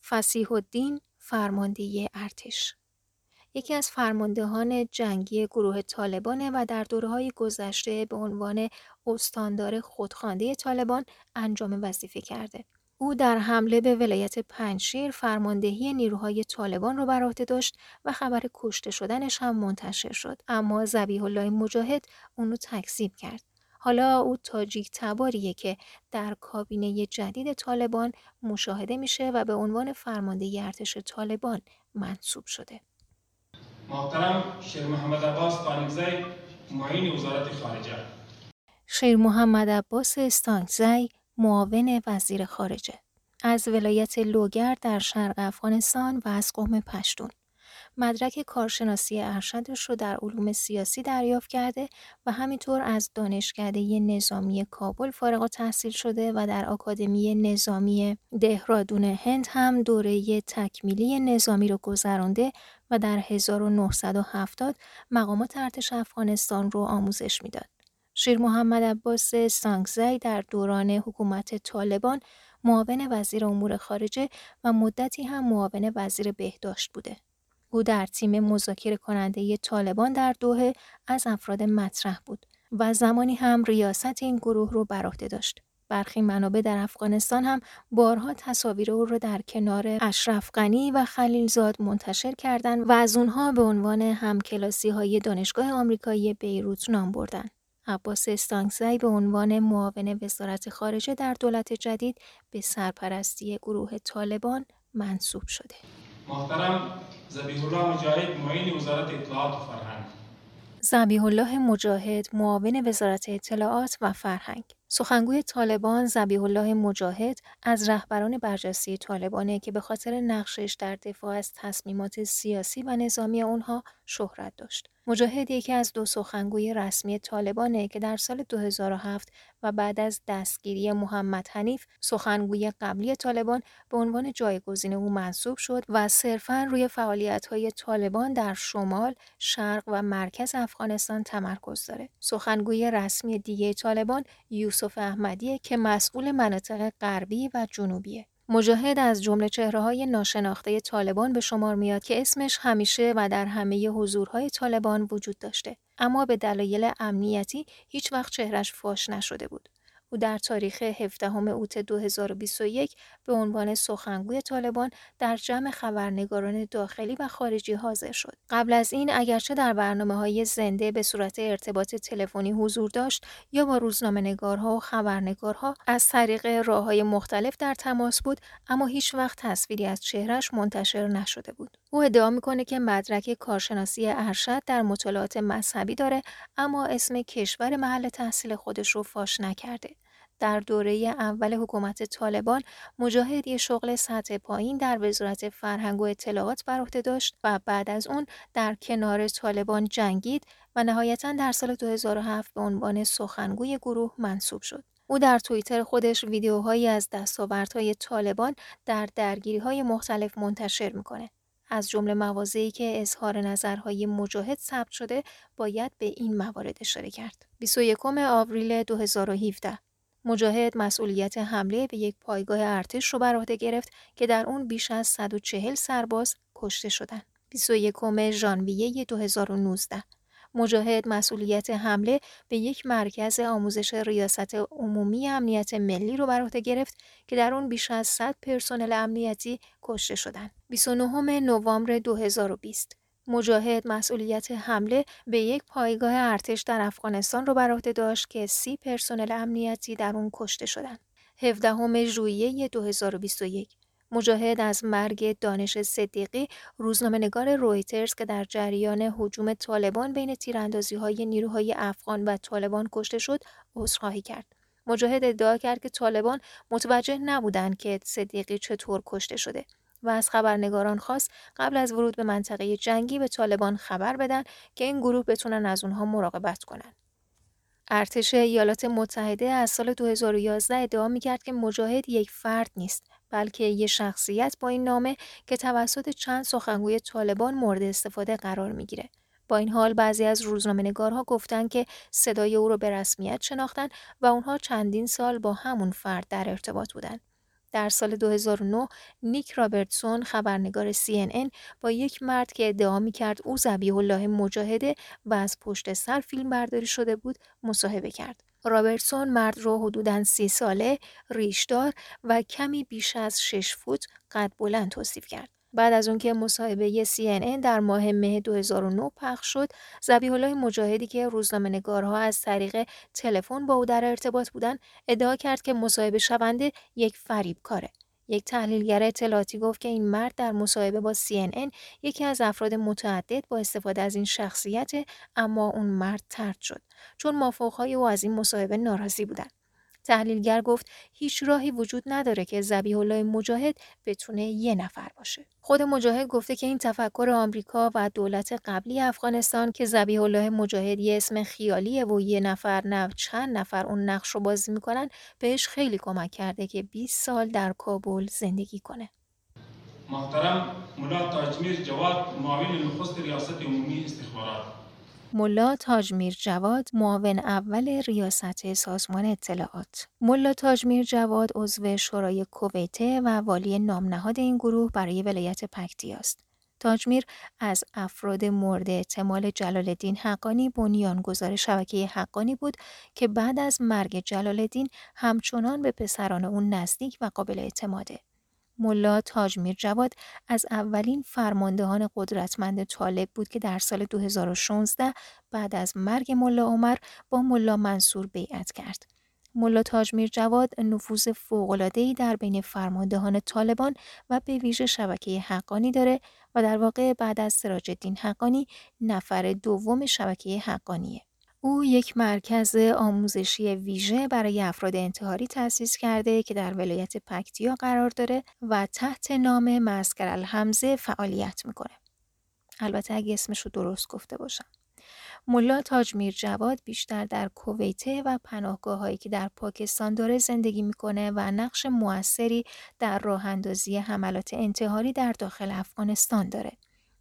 [SPEAKER 3] فسیح الدین فرمانده ارتش. یکی از فرماندهان جنگی گروه طالبانه و در دورهای گذشته به عنوان استاندار خودخوانده طالبان انجام وظیفه کرده. او در حمله به ولایت پنجشیر فرماندهی نیروهای طالبان را بر عهده داشت و خبر کشته شدنش هم منتشر شد. اما زبیح الله مجاهد اونو تکذیب کرد. حالا او تاجیک تباریه که در کابینه جدید طالبان مشاهده میشه و به عنوان فرمانده ارتش طالبان منصوب شده.
[SPEAKER 4] محترم شیر محمد عباس قانگزی معین وزارت خارجه
[SPEAKER 3] شیر محمد عباس استانگزی معاون وزیر خارجه از ولایت لوگر در شرق افغانستان و از قوم پشتون. مدرک کارشناسی ارشدش رو در علوم سیاسی دریافت کرده و همینطور از دانشکده نظامی کابل فارغ تحصیل شده و در آکادمی نظامی دهرادون هند هم دوره تکمیلی نظامی رو گذرانده و در 1970 مقامات ارتش افغانستان رو آموزش می‌داد. شیر محمد عباس سانگزی در دوران حکومت طالبان معاون وزیر امور خارجه و مدتی هم معاون وزیر بهداشت بوده. او در تیم مذاکره کننده طالبان در دوه از افراد مطرح بود و زمانی هم ریاست این گروه رو بر عهده داشت. برخی منابع در افغانستان هم بارها تصاویر او را در کنار اشرف غنی و خلیلزاد منتشر کردند و از اونها به عنوان همکلاسی های دانشگاه آمریکایی بیروت نام بردند. عباس استانگزی به عنوان معاون وزارت خارجه در دولت جدید به سرپرستی گروه طالبان منصوب شده.
[SPEAKER 4] محترم زبیح الله مجاهد معین وزارت اطلاعات و فرهنگ
[SPEAKER 3] زبیح الله مجاهد معاون وزارت اطلاعات و فرهنگ سخنگوی طالبان زبیح الله مجاهد از رهبران برجسته طالبانه که به خاطر نقشش در دفاع از تصمیمات سیاسی و نظامی آنها شهرت داشت. مجاهد یکی از دو سخنگوی رسمی طالبانه که در سال 2007 و بعد از دستگیری محمد حنیف سخنگوی قبلی طالبان به عنوان جایگزین او منصوب شد و صرفا روی فعالیت‌های طالبان در شمال، شرق و مرکز افغانستان تمرکز داره. سخنگوی رسمی دیگه طالبان یوسف احمدیه که مسئول مناطق غربی و جنوبیه. مجاهد از جمله چهره های ناشناخته طالبان به شمار میاد که اسمش همیشه و در همه حضورهای طالبان وجود داشته اما به دلایل امنیتی هیچ وقت چهرش فاش نشده بود. او در تاریخ 17 اوت 2021 به عنوان سخنگوی طالبان در جمع خبرنگاران داخلی و خارجی حاضر شد. قبل از این اگرچه در برنامه های زنده به صورت ارتباط تلفنی حضور داشت یا با روزنامه نگارها و خبرنگارها از طریق راه های مختلف در تماس بود اما هیچ وقت تصویری از چهرش منتشر نشده بود. او ادعا می‌کنه که مدرک کارشناسی ارشد در مطالعات مذهبی داره اما اسم کشور محل تحصیل خودش رو فاش نکرده. در دوره اول حکومت طالبان مجاهد یه شغل سطح پایین در وزارت فرهنگ و اطلاعات بر عهده داشت و بعد از اون در کنار طالبان جنگید و نهایتا در سال 2007 به عنوان سخنگوی گروه منصوب شد. او در توییتر خودش ویدیوهایی از دستاوردهای طالبان در درگیریهای مختلف منتشر می‌کنه. از جمله مواضعی که اظهار نظرهای مجاهد ثبت شده باید به این موارد اشاره کرد. 21 آوریل 2017 مجاهد مسئولیت حمله به یک پایگاه ارتش رو بر عهده گرفت که در اون بیش از 140 سرباز کشته شدند. 21 ژانویه 2019 مجاهد مسئولیت حمله به یک مرکز آموزش ریاست عمومی امنیت ملی رو بر عهده گرفت که در اون بیش از 100 پرسنل امنیتی کشته شدند. 29 نوامبر 2020 مجاهد مسئولیت حمله به یک پایگاه ارتش در افغانستان را بر عهده داشت که سی پرسنل امنیتی در اون کشته شدند. 17 ژوئیه 2021 مجاهد از مرگ دانش صدیقی روزنامه‌نگار رویترز که در جریان هجوم طالبان بین تیراندازی های نیروهای افغان و طالبان کشته شد عذرخواهی کرد. مجاهد ادعا کرد که طالبان متوجه نبودند که صدیقی چطور کشته شده و از خبرنگاران خواست قبل از ورود به منطقه جنگی به طالبان خبر بدن که این گروه بتونن از اونها مراقبت کنن. ارتش ایالات متحده از سال 2011 ادعا می‌کرد که مجاهد یک فرد نیست بلکه یک شخصیت با این نامه که توسط چند سخنگوی طالبان مورد استفاده قرار می‌گیره. با این حال بعضی از روزنامه نگارها گفتند که صدای او را به رسمیت شناختن و اونها چندین سال با همون فرد در ارتباط بودند. در سال 2009 نیک رابرتسون خبرنگار CNN با یک مرد که ادعا می کرد او زبیح الله مجاهده و از پشت سر فیلم برداری شده بود مصاحبه کرد. رابرتسون مرد را حدوداً سی ساله، ریشدار و کمی بیش از 6 فوت قد بلند توصیف کرد. بعد از اون که مصاحبه CNN در ماه مه 2009 پخش شد، زبیح الله مجاهدی که روزنامه نگارها از طریق تلفن با او در ارتباط بودند، ادعا کرد که مصاحبه شونده یک فریب کاره. یک تحلیلگر اطلاعاتی گفت که این مرد در مصاحبه با CNN یکی از افراد متعدد با استفاده از این شخصیت اما اون مرد ترد شد چون مافوقهای او از این مصاحبه ناراضی بودند. تحلیلگر گفت هیچ راهی وجود نداره که زبیح الله مجاهد بتونه یه نفر باشه. خود مجاهد گفته که این تفکر آمریکا و دولت قبلی افغانستان که زبیح الله مجاهد یه اسم خیالیه و یه نفر نه چند نفر اون نقش رو بازی می‌کنن بهش خیلی کمک کرده که 20 سال در کابل زندگی کنه.
[SPEAKER 4] محترم ملا تاجمیر جواد معاون نخست ریاست عمومی استخبارات
[SPEAKER 3] ملا تاجمیر جواد معاون اول ریاست سازمان اطلاعات ملا تاجمیر جواد عضو شورای کویته و والی نامنهاد این گروه برای ولایت پکتی است تاجمیر از افراد مورد اعتمال جلال الدین حقانی بنیانگذار شبکه حقانی بود که بعد از مرگ جلال الدین همچنان به پسران اون نزدیک و قابل اعتماده. ملا تاجمیر جواد از اولین فرماندهان قدرتمند طالب بود که در سال 2016 بعد از مرگ ملا عمر با ملا منصور بیعت کرد. ملا تاجمیر جواد نفوذ فوق‌العاده‌ای در بین فرماندهان طالبان و به ویژه شبکه حقانی داره و در واقع بعد از سراج الدین حقانی نفر دوم شبکه حقانیه. او یک مرکز آموزشی ویژه برای افراد انتحاری تأسیس کرده که در ولایت پکتیا قرار داره و تحت نام مسکر الحمزه فعالیت می‌کنه. البته اگه اسمش رو درست گفته باشم. ملا تاجمیر جواد بیشتر در کویته و پناهگاه هایی که در پاکستان داره زندگی می‌کنه و نقش موثری در راه اندازی حملات انتحاری در داخل افغانستان داره.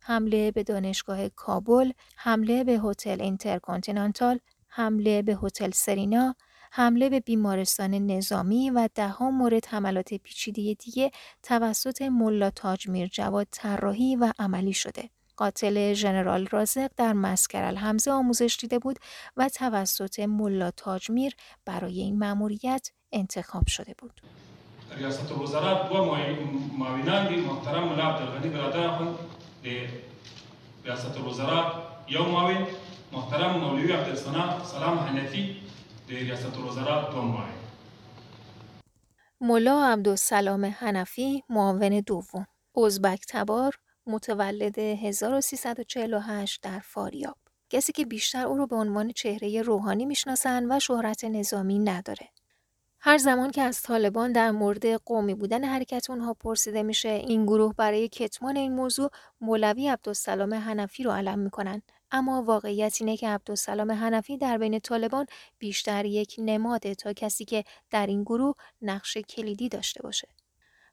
[SPEAKER 3] حمله به دانشگاه کابل، حمله به هتل اینترکانتینانتال، حمله به هتل سرینا، حمله به بیمارستان نظامی و دهها مورد حملات پیچیده دیگه توسط ملا تاجمیر جواد طراحی و عملی شده. قاتل ژنرال رازق در معسکر الحمزه آموزش دیده بود و توسط ملا تاجمیر برای این مأموریت انتخاب شده بود.
[SPEAKER 4] ریاست الوزراء دو معاونان محترم ملا عبدالغنی برادر ریاست الوزراء یو معاون محترم مولوی عبدالسلام سلام حنفی د ریاست الوزراء دو معاون
[SPEAKER 3] ملا عبدالسلام حنفی معاون دوم ازبک تبار متولد 1348 در فاریاب. کسی که بیشتر او رو به عنوان چهره روحانی می‌شناسند و شهرت نظامی نداره. هر زمان که از طالبان در مورد قومی بودن حرکت اونها پرسیده میشه این گروه برای کتمان این موضوع مولوی عبدالسلام حنفی رو علم می‌کنن. اما واقعیت اینه که عبدالسلام حنفی در بین طالبان بیشتر یک نماده تا کسی که در این گروه نقش کلیدی داشته باشه.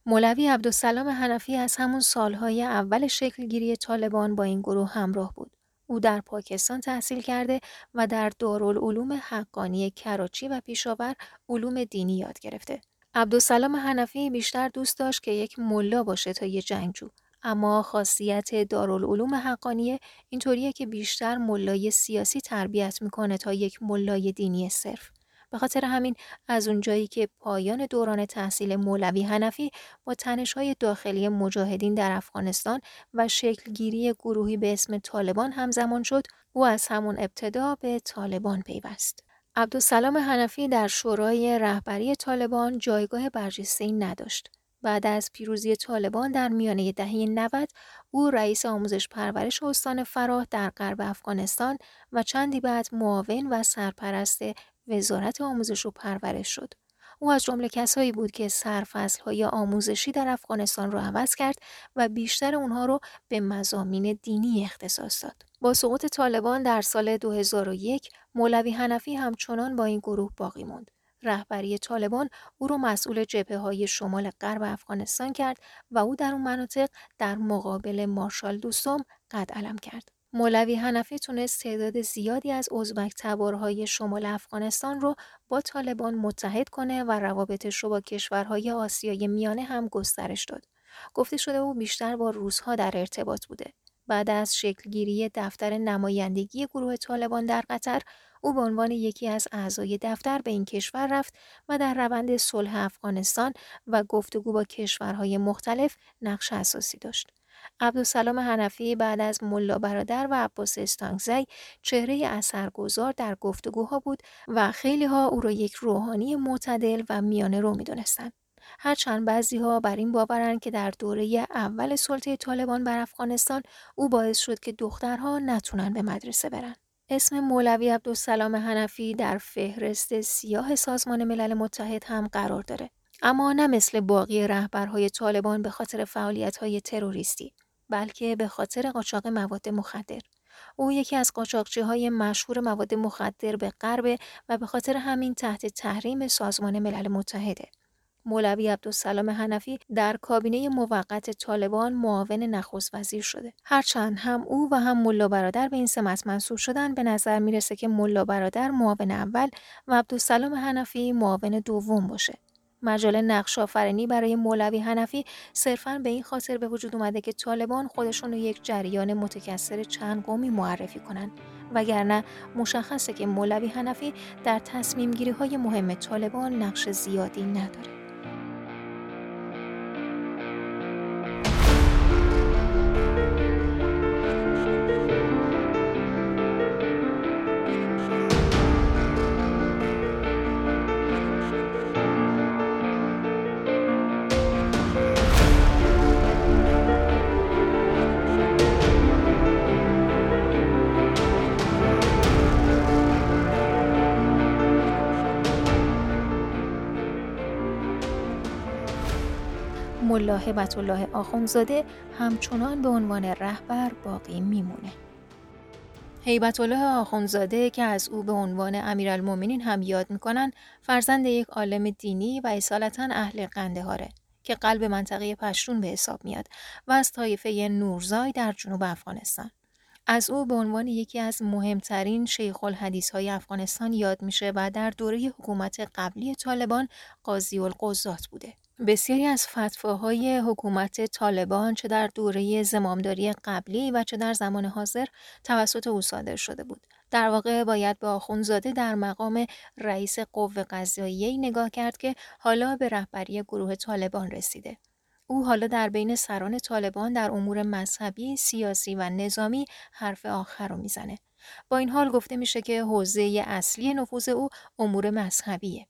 [SPEAKER 3] مولوی عبدالسلام حنفی از همون سالهای اول شکلگیری طالبان با این گروه همراه بود. او در پاکستان تحصیل کرده و در دارالعلوم حقانی کراچی و پیشاور علوم دینی یاد گرفته. عبدالسلام حنفی بیشتر دوست داشت که یک ملا باشه تا یه جنگجو. اما خاصیت دارالعلوم حقانیه اینطوریه که بیشتر ملای سیاسی تربیت می‌کنه تا یک ملای دینی صرف. به خاطر همین از اونجایی که پایان دوران تحصیل مولوی حنفی با تنش‌های داخلی مجاهدین در افغانستان و شکلگیری گروهی به اسم طالبان همزمان شد او از همون ابتدا به طالبان پیوست. عبدالسلام حنفی در شورای رهبری طالبان جایگاه برجسته‌ای نداشت. بعد از پیروزی طالبان در میانه دهه 90 او رئیس آموزش پرورش استان فراه در غرب افغانستان و چندی بعد معاون و سرپرست وزارت آموزش و پرورش شد. او از جمله کسایی بود که های آموزشی در افغانستان را عوض کرد و بیشتر اونها رو به مزامین دینی اختصاص داد. با سقوط طالبان در سال 2001 مولوی حنفی همچنان با این گروه باقی موند. رهبری طالبان او را مسئول جبهه های شمال غرب افغانستان کرد و او در اون مناطق در مقابل مارشال دوستم قد علم کرد. مولوی حنفی تونست تعداد زیادی از ازبک تبارهای شمال افغانستان رو با طالبان متحد کنه و روابطش رو با کشورهای آسیای میانه هم گسترش داد. گفته شده او بیشتر با روزها در ارتباط بوده. بعد از شکلگیری دفتر نمایندگی گروه طالبان در قطر، او به عنوان یکی از اعضای دفتر به این کشور رفت و در روند صلح افغانستان و گفتگو با کشورهای مختلف نقش اساسی داشت. عبدالسلام حنفی بعد از ملا برادر و عباس استانگزی چهره اثرگذار در گفتگوها بود و خیلی ها او را یک روحانی معتدل و میانه رو می‌دونستند. هرچند بعضی ها بر این باورند که در دوره اول سلطه طالبان بر افغانستان او باعث شد که دخترها نتونن به مدرسه برن. اسم مولوی عبدالسلام حنفی در فهرست سیاه سازمان ملل متحد هم قرار داره. اما نه مثل باقی رهبرهای طالبان به خاطر فعالیت‌های تروریستی، بلکه به خاطر قاچاق مواد مخدر. او یکی از قاچاقچی های مشهور مواد مخدر به غرب و به خاطر همین تحت تحریم سازمان ملل متحده. مولوی عبدالسلام حنفی در کابینه موقت طالبان معاون نخست وزیر شده. هرچند هم او و هم ملا برادر به این سمت منصوب شدن به نظر می‌رسه که ملا برادر معاون اول و عبدالسلام حنفی معاون دوم باشه. مجال نقش آفرینی برای مولوی حنفی صرفا به این خاطر به وجود اومده که طالبان خودشون رو یک جریان متکثر چند قومی معرفی کنند. وگرنه مشخصه که مولوی حنفی در تصمیم گیری های مهم طالبان نقش زیادی نداره. ملا هبت الله آخونزاده همچنان به عنوان رهبر باقی میمونه. هیبت الله آخونزاده که از او به عنوان امیرالمؤمنین هم یاد می‌کنن فرزند یک عالم دینی و اصالتا اهل قندهاره که قلب منطقه پشتون به حساب میاد و از طایفه نورزای در جنوب افغانستان. از او به عنوان یکی از مهمترین شیخ الحدیث های افغانستان یاد میشه و در دوره حکومت قبلی طالبان قاضی القضات بوده. بسیاری از فتواهای حکومت طالبان چه در دوره زمامداری قبلی و چه در زمان حاضر توسط او صادر شده بود. در واقع باید به آخونزاده در مقام رئیس قوه قضاییه نگاه کرد که حالا به رهبری گروه طالبان رسیده. او حالا در بین سران طالبان در امور مذهبی، سیاسی و نظامی حرف آخر رو می‌زنه. با این حال گفته میشه که حوزه اصلی نفوذ او امور مذهبیه.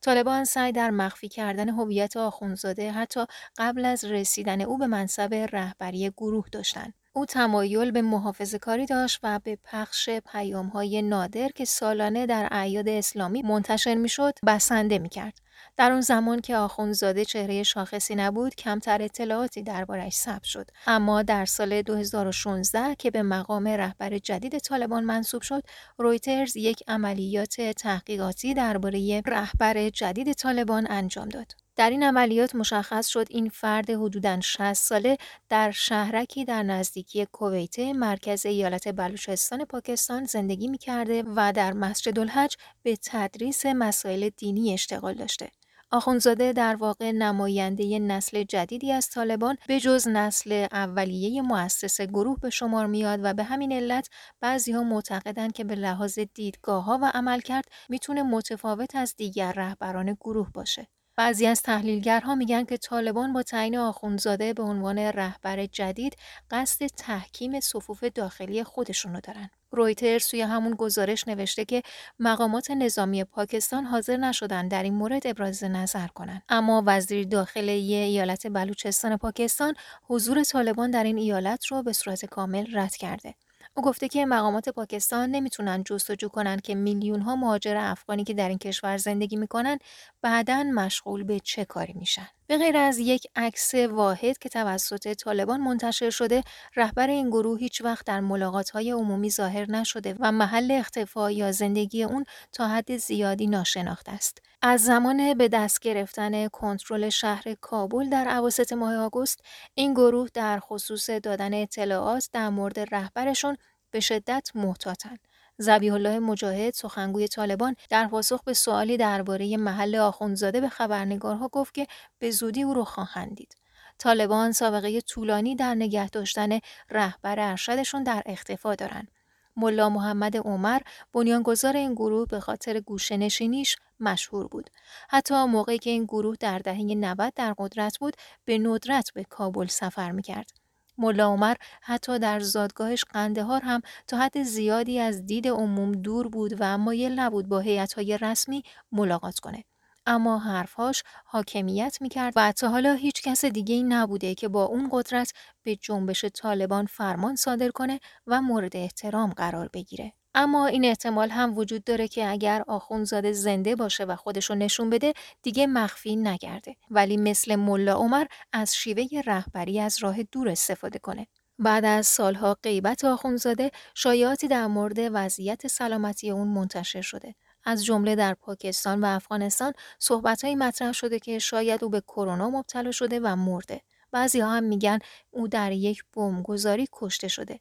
[SPEAKER 3] طالبان سعی در مخفی کردن هویت آخونزاده حتی قبل از رسیدن او به منصب رهبری گروه داشتند. او تمایل به محافظه کاری داشت و به پخش پیام های نادر که سالانه در اعیاد اسلامی منتشر می‌شد بسنده می‌کرد. در اون زمان که آخونزاده چهره شاخصی نبود کمتر اطلاعاتی دربارش ثبت شد. اما در سال 2016 که به مقام رهبر جدید طالبان منصوب شد رویترز یک عملیات تحقیقاتی درباره رهبر جدید طالبان انجام داد. در این عملیات مشخص شد این فرد حدوداً 60 ساله در شهرکی در نزدیکی کویته مرکز ایالت بلوچستان پاکستان زندگی می کرده و در مسجد الحج به تدریس مسائل دینی اشتغال داشته. آخونزاده در واقع نماینده نسل جدیدی از طالبان به جز نسل اولیه مؤسس گروه به شمار میاد و به همین علت بعضی ها معتقدند که به لحاظ دیدگاه ها و عمل کرد می‌تونه متفاوت از دیگر رهبران گروه باشه. بعضی از تحلیلگرها میگن که طالبان با تعیین آخونزاده به عنوان رهبر جدید قصد تحکیم صفوف داخلی خودشونو دارن. رویتر سوی همون گزارش نوشته که مقامات نظامی پاکستان حاضر نشدن در این مورد ابراز نظر کنند اما وزیر داخلی ایالت بلوچستان پاکستان حضور طالبان در این ایالت رو به صورت کامل رد کرده او گفته که مقامات پاکستان نمی‌تونن جستجو کنن که میلیون ها مهاجر افغانی که در این کشور زندگی می‌کنن بعدا مشغول به چه کاری میشن. به غیر از یک عکس واحد که توسط طالبان منتشر شده، رهبر این گروه هیچ وقت در ملاقات های عمومی ظاهر نشده و محل اختفا یا زندگی اون تا حد زیادی ناشناخته است. از زمان به دست گرفتن کنترل شهر کابل در اواسط ماه آگوست این گروه در خصوص دادن اطلاعات در مورد رهبرشون به شدت محتاطند زبیح الله مجاهد سخنگوی طالبان در پاسخ به سوالی درباره محل آخونزاده به خبرنگارها گفت که به زودی او را خواهند دید طالبان سابقه طولانی در نگه داشتن رهبر ارشدشون در اختفا دارند ملا محمد عمر بنیانگذار این گروه به خاطر گوشهنشینیش مشهور بود. حتی موقعی که این گروه در دهه 90 در قدرت بود به ندرت به کابل سفر می‌کرد. ملا عمر حتی در زادگاهش قندهار هم تا حد زیادی از دید عموم دور بود و مایل نبود با های رسمی ملاقات کنه. اما حرفهاش حاکمیت می‌کرد و تا حالا هیچ کس دیگه ای نبوده که با اون قدرت به جنبش طالبان فرمان صادر کنه و مورد احترام قرار بگیره. اما این احتمال هم وجود داره که اگر آخونزاده زنده باشه و خودشو نشون بده دیگه مخفی نگرده. ولی مثل ملا عمر از شیوه رهبری از راه دور استفاده کنه. بعد از سالها غیبت آخونزاده شایعاتی در مورد وضعیت سلامتی اون منتشر شده. از جمله در پاکستان و افغانستان صحبتهایی مطرح شده که شاید او به کرونا مبتلا شده و مرده. بعضی هم میگن او در یک بمبگذاری کشته شده.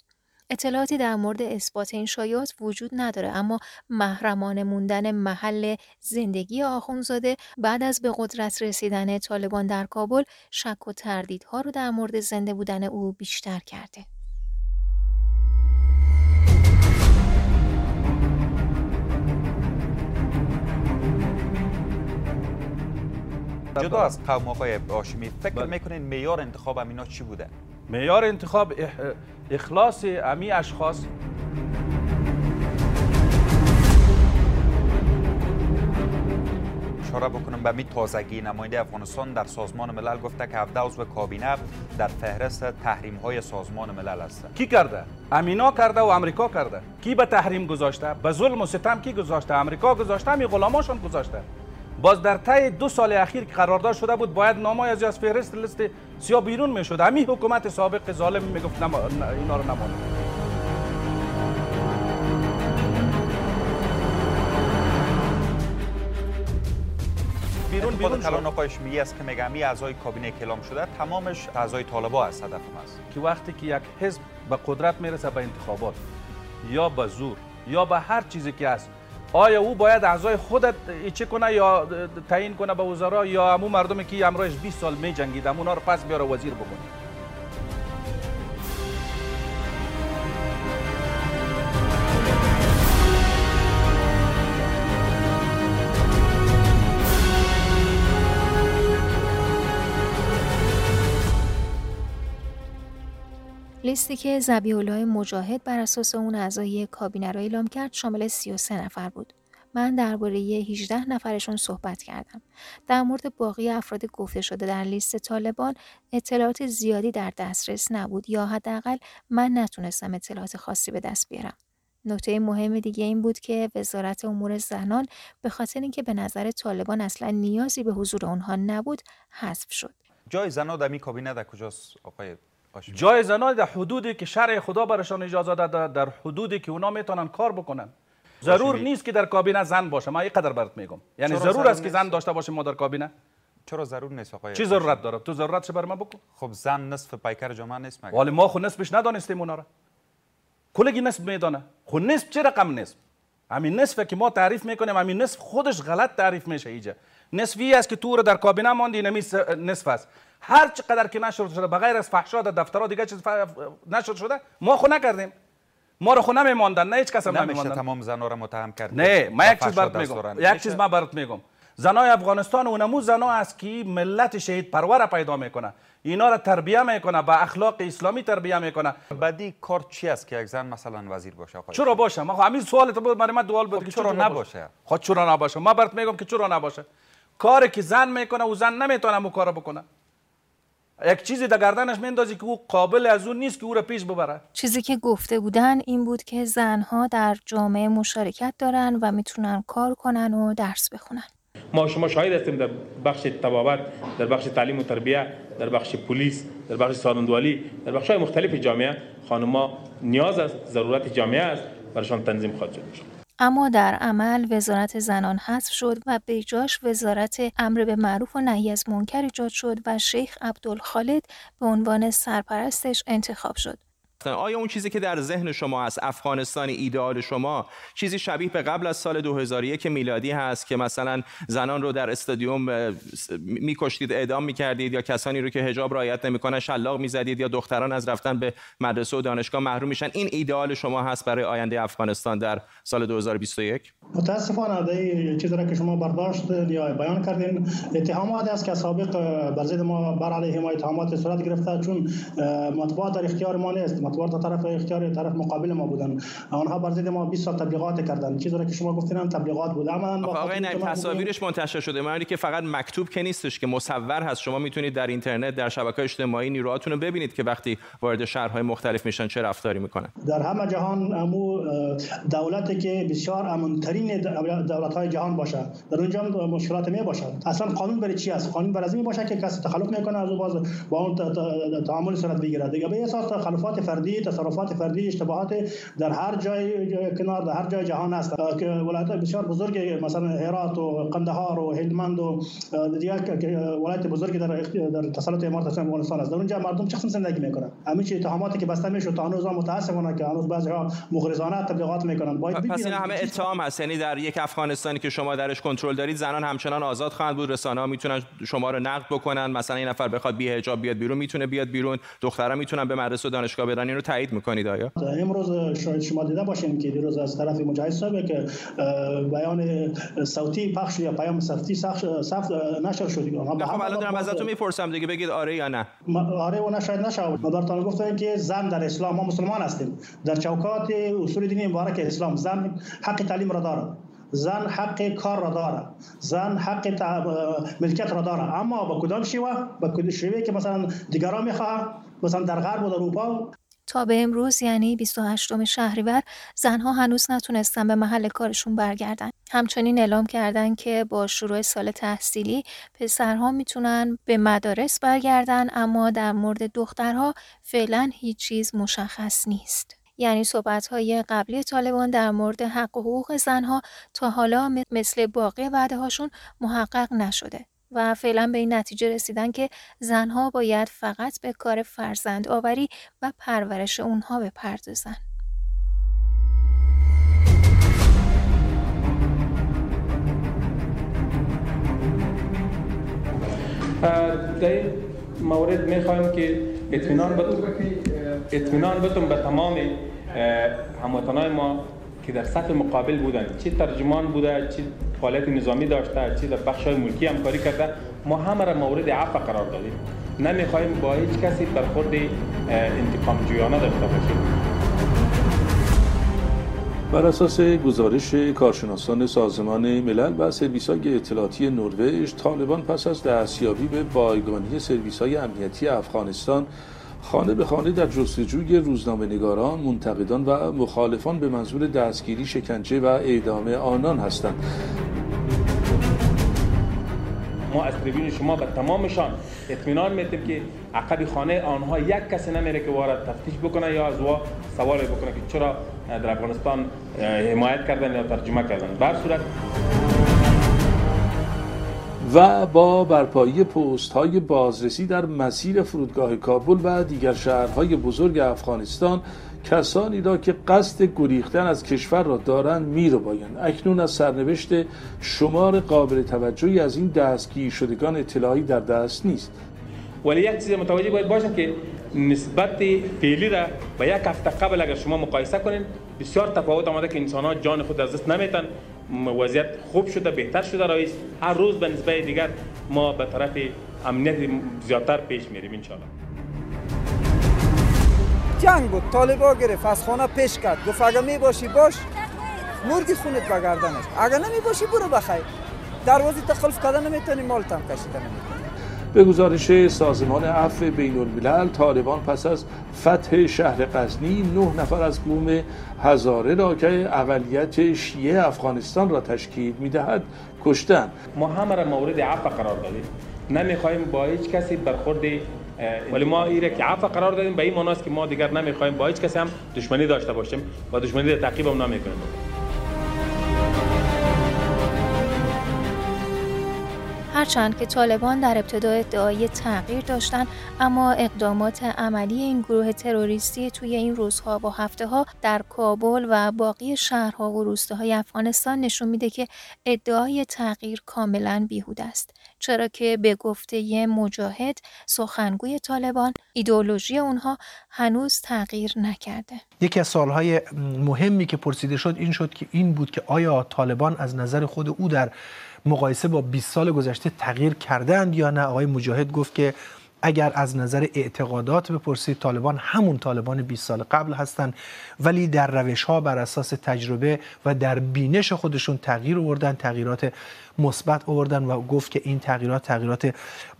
[SPEAKER 3] اطلاعاتی در مورد اثبات این شایعات وجود نداره اما محرمانه موندن محل زندگی آخونزاده بعد از به قدرت رسیدن طالبان در کابل شک و تردیدها رو در مورد زنده بودن او بیشتر کرده.
[SPEAKER 6] جدا از قوم آقای هاشمی فکر بله. می‌کنین میار انتخاب امینا چی بوده
[SPEAKER 7] میار انتخاب اخلاص امی اشخاص.
[SPEAKER 6] اشاره بکنم به می تازگی نماینده افغانستان در سازمان ملل گفته که 17 عضو کابینه در فهرست تحریم های سازمان ملل هستند
[SPEAKER 7] کی کرده؟ امینا کرده و امریکا کرده. کی به تحریم گذاشته؟ به ظلم و ستم کی گذاشته؟ امریکا گذاشته؟ می غلاماشون گذاشته؟ باز در طی دو سال اخیر که قرارداد شده بود باید نامای از از فهرست لیست سیاه بیرون می‌شد. همین حکومت سابق ظالم می‌گفت نما... اینا رو نمانه
[SPEAKER 6] بیرون بیرون کلان آقایش میگه است که میگه می اعضای کابینه کلام شده. تمامش اعضای طالبا است هدف است
[SPEAKER 7] که وقتی که یک حزب به قدرت می‌رسه به انتخابات یا به زور یا به هر چیزی که است آیا او باید اعضای خودت چه کنه یا تعیین کنه به وزرا یا همون مردمی که امروز 20 سال می جنگید اونا رو پس بیاره وزیر بکنه.
[SPEAKER 3] لیستی که زبیح مجاهد بر اساس اون اعضای کابینه را اعلام کرد شامل 33 نفر بود. من درباره 18 نفرشون صحبت کردم. در مورد باقی افراد گفته شده در لیست طالبان اطلاعات زیادی در دسترس نبود یا حداقل من نتونستم اطلاعات خاصی به دست بیارم. نکته مهم دیگه این بود که وزارت امور زنان به خاطر اینکه به نظر طالبان اصلا نیازی به حضور آنها نبود حذف شد.
[SPEAKER 6] جای زنان در می کابینه در کجاست آقای
[SPEAKER 7] جای زنان در حدودی که شرع خدا برشان اجازه داده در حدودی که اونا می‌تونن کار بکنن. ضرور نیست که در کابینه زن باشه. من قدر برات میگم. یعنی ضرور است که زن داشته باشه ما در کابینه؟
[SPEAKER 6] چرا ضرور نیست آقای
[SPEAKER 7] چی ضرورت داره؟ تو ضرورتش بر من بکن؟
[SPEAKER 6] خب زن نصف پیکر جامعه نیست
[SPEAKER 7] مگه؟ ولی ما خود نصفش ندانستیم اونا را. کلگی نصف میدانه. خود نصف چه رقم نصف؟ همین نصف که ما تعریف می‌کنیم همین نصف خودش غلط تعریف میشه اینجا نصفی است که تو رو در کابینه ماندی نمی نصف است. هر چقدر که نشر شده بغیر از فحشا در دفترها دیگه چیز نشر شده ما خو نکردیم. ما رو خو نمیماندن نه هیچ کس هم نمیماندن.
[SPEAKER 6] تمام زنا رو متهم کرد
[SPEAKER 7] نه ما یک چیز برات میگم. یک چیز ما برات میگم. زنای افغانستان اونمو زنا است که ملت شهید پرور پیدا می‌کنه. اینا را تربیه می‌کنه با اخلاق اسلامی تربیه می‌کنه.
[SPEAKER 6] بعدی کار چی است که یک زن مثلا وزیر باشه؟ آقا
[SPEAKER 7] چرا باشه؟ ما همین سوال تو بود من دوال بود
[SPEAKER 6] خب چرا نباشه؟
[SPEAKER 7] خود خب چرا نباشه؟ ما برات میگم که چرا نباشه. کاری که زن می‌کنه او زن نمی‌تونه مو کارو بکنه. یک چیزی در گردنش میندازی که او قابل از اون نیست که او را پیش ببره.
[SPEAKER 3] چیزی که گفته بودن این بود که زنها در جامعه مشارکت دارن و می‌تونن کار کنن و درس بخونن.
[SPEAKER 1] ما شما شاهد هستیم در بخش تبابت در بخش تعلیم و تربیه در بخش پلیس در بخش سالندوالی در بخش های مختلف جامعه. خانمها نیاز است ضرورت جامعه است برشان تنظیم خواهد شد.
[SPEAKER 3] اما در عمل وزارت زنان حذف شد و به جاش وزارت امر به معروف و نهی از منکر ایجاد شد و شیخ عبدالخالد به عنوان سرپرستش انتخاب شد.
[SPEAKER 8] آیا اون چیزی که در ذهن شما است افغانستان ایدئال شما چیزی شبیه به قبل از سال 2001 میلادی هست که مثلا زنان رو در استادیوم میکشتید اعدام می‌کردید یا کسانی رو که حجاب رعایت نمی‌کنن شلاق می‌زدید یا دختران از رفتن به مدرسه و دانشگاه محروم میشن. این ایدئال شما هست برای آینده افغانستان در سال 2021
[SPEAKER 9] متاسفانه در چیزی که شما برداشت یا بیان کردین اتهامات است که سابق بر ما بر علیه ما اتهامات صورت گرفته چون مطبوعات در اختیار ما نیست. مطبوعات طرف اختیار طرف مقابل ما بودن. آنها بر ضد ما 20 سال تبلیغات کردن. چیزی که شما گفتین تبلیغات بود. اما
[SPEAKER 8] آقای نایب تصاویرش منتشر شده. معنی که فقط مکتوب که نیستش که مصور هست. شما می‌تونید در اینترنت در شبکه اجتماعی نیروهاتون رو ببینید که وقتی وارد شهرهای مختلف میشن چه رفتاری می‌کنن.
[SPEAKER 9] در همه جهان امو دولتی که بسیار امنترین دولت های جهان باشه. در اونجا مشکلات می باشد اصلا قانون برای چی است؟ قانون برای باشه که کسی تخلف می‌کنه از باز با اون تعامل صورت بگیره. دیگه به اساس تخلفات فردی تصرفات فردی اشتباهات در هر جای کنار در هر جای جهان است. که ولایت بسیار بزرگ مثلا هرات و قندهار و هلمند و دیگر ولایت بزرگ در در تسلط امارات اسلامی افغانستان است. در اونجا مردم چخصم زندگی می‌کنن. همین چیز اتهاماتی که بسته میشه تا هنوز متاسفانه که هنوز بعضی ها مغرضانه تبلیغات می‌کنن.
[SPEAKER 8] باید پس این همه اتهام هست. یعنی در یک افغانستانی که شما درش کنترل دارید زنان همچنان آزاد خواهند بود. رسانه ها می‌تونن شما رو نقد بکنن. مثلا این نفر بخواد بی حجاب بیاد بیرون می‌تونه بیاد بیرون. دخترها می‌تونن به مدرسه و دانشگاه برن اینو تایید می‌کنید آیا؟
[SPEAKER 9] امروز شاید شما دیده باشین که دیروز از طرف مجاهد صاحب که بیان صوتی پخش یا پیام صوتی صفت نشر شد.
[SPEAKER 8] خب الان دارم ازتون می‌پرسم دیگه بگید آره یا نه.
[SPEAKER 9] آره و نه شاید نشه ما براتون گفتم که زن در اسلام ما مسلمان هستیم. در چوکات اصول دینی مبارک اسلام زن حق تعلیم را داره زن حق کار را داره زن حق ملکیت را داره اما با کدام شیوه؟ با کدام شیوه که مثلا دیگران می‌خواه مثلا در غرب و در اروپا؟
[SPEAKER 3] تا به امروز یعنی 28 شهریور زنها هنوز نتونستن به محل کارشون برگردن. همچنین اعلام کردن که با شروع سال تحصیلی پسرها می‌تونن به مدارس برگردن اما در مورد دخترها فعلا هیچ چیز مشخص نیست. یعنی صحبت های قبلی طالبان در مورد حق و حقوق زنها تا حالا مثل باقی وعده هاشون محقق نشده و فعلا به این نتیجه رسیدن که زنها باید فقط به کار فرزند آوری و پرورش اونها بپردازن.
[SPEAKER 1] در این مورد می‌خوایم که اطمینان بتون به تمام هموطنای ما که در صف مقابل بودن. چه ترجمان بوده چه فعالیت نظامی داشته چه در بخش های ملکی همکاری کرده. ما همه را مورد عفو قرار دادیم. نمی‌خوایم با هیچ کسی برخورد انتقام جویانه داشته باشیم.
[SPEAKER 10] بر اساس گزارش کارشناسان سازمان ملل و سرویس های اطلاعاتی نروژ طالبان پس از دستیابی به بایگانی سرویس های امنیتی افغانستان خانه به خانه در جستجوی روزنامه نگاران، منتقدان و مخالفان به منظور دستگیری، شکنجه و اعدام آنان هستند.
[SPEAKER 1] ما از تریبیون شما به تمامشان اطمینان میتیم که عقب خانه آنها یک کسی نمیره که وارد تفتیش بکنه یا از وا سوال بکنه که چرا در افغانستان حمایت کردن یا ترجمه کردن بر صورت
[SPEAKER 10] و با برپایی پست های بازرسی در مسیر فرودگاه کابل و دیگر شهرهای بزرگ افغانستان کسانی را که قصد گریختن از کشور را دارند می رو باین. اکنون از سرنوشت شمار قابل توجهی از این دستگیر شدگان اطلاعی در دست نیست
[SPEAKER 1] ولی یک چیز متوجه باید باشه که نسبت فعلی را با یک هفته قبل اگر شما مقایسه کنین بسیار تفاوت آمده که انسان ها جان خود از دست نمیتن وضعیت خوب شده بهتر شده رئیس. هر روز به نسبت دیگر ما به طرف امنیت زیادتر پیش میریم انشاءالله.
[SPEAKER 11] جنگ بود طالبا گرفت از خانه پیش کرد. گفت اگر می باشی باش. مرگی خونت بگردنش اگر نمی باشی برو بخیر. دروازی تخلف کردن نمی‌تونی مالتم کشیدن نمی‌تونی.
[SPEAKER 10] به گزارش سازمان عفو بین الملل طالبان پس از فتح شهر غزنی نه نفر از قوم هزاره را که اقلیت شیعه افغانستان را تشکیل می‌دهد کشتن
[SPEAKER 1] ما همه را مورد عفو قرار دادیم. نمی‌خواهیم با هیچ کسی برخورد ولی ما ایره که عفو قرار دادیم. به این معناست که ما دیگر نمی‌خواهیم با هیچ کسی هم دشمنی داشته باشیم و دشمنی تعقیب هم نمی‌کنیم.
[SPEAKER 3] هرچند که طالبان در ابتدا ادعای تغییر داشتند اما اقدامات عملی این گروه تروریستی توی این روزها و هفته ها در کابل و باقی شهرها و روستاهای افغانستان نشون میده که ادعای تغییر کاملا بیهوده است. چرا که به گفته مجاهد سخنگوی طالبان ایدئولوژی اونها هنوز تغییر نکرده.
[SPEAKER 2] یکی از سالهای مهمی که پرسیده شد این شد که این بود که آیا طالبان از نظر خود او در مقایسه با 20 سال گذشته تغییر کردند یا نه؟ آقای مجاهد گفت که اگر از نظر اعتقادات بپرسید طالبان همون طالبان 20 سال قبل هستند ولی در روش ها بر اساس تجربه و در بینش خودشون تغییر آوردن تغییرات مثبت آوردن و گفت که این تغییرات تغییرات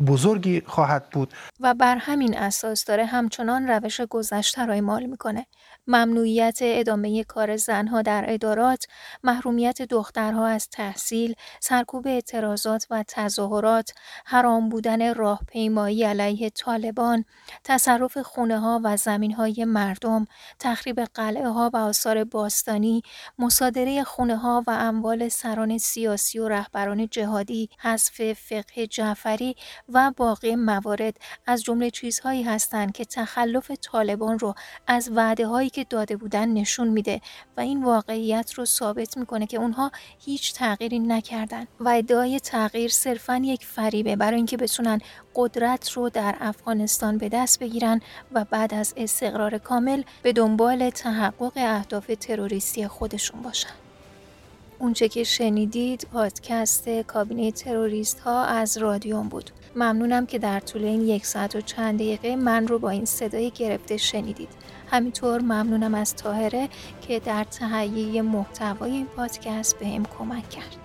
[SPEAKER 2] بزرگی خواهد بود.
[SPEAKER 3] و بر همین اساس داره همچنان روش گذشته را اعمال می‌کنه. ممنوعیت ادامه کار زنها در ادارات، محرومیت دخترها از تحصیل، سرکوب اعتراضات و تظاهرات، حرام بودن راهپیمایی علیه طالبان، تصرف خونه ها و زمین های مردم، تخریب قلعه ها و آثار باستانی، مصادره خونه ها و اموال سران سیاسی و رهبران جهادی، حذف فقه جعفری و باقی موارد از جمله چیزهایی هستند که تخلف طالبان رو از وعده هایی که داده بودن نشون میده و این واقعیت رو ثابت می‌کنه که اونها هیچ تغییری نکردن و ادعای تغییر صرفا یک فریبه برای اینکه بتونن قدرت رو در افغانستان به دست بگیرن و بعد از استقرار کامل به دنبال تحقق اهداف تروریستی خودشون باشن. اونچه که شنیدید پادکست کابینه تروریست ها از رادیوم بود. ممنونم که در طول این یک ساعت و چند دقیقه من رو با این صدای گرفته شنیدید. همینطور ممنونم از تاهره که در تهیه محتوای این پادکست به کمک کرد.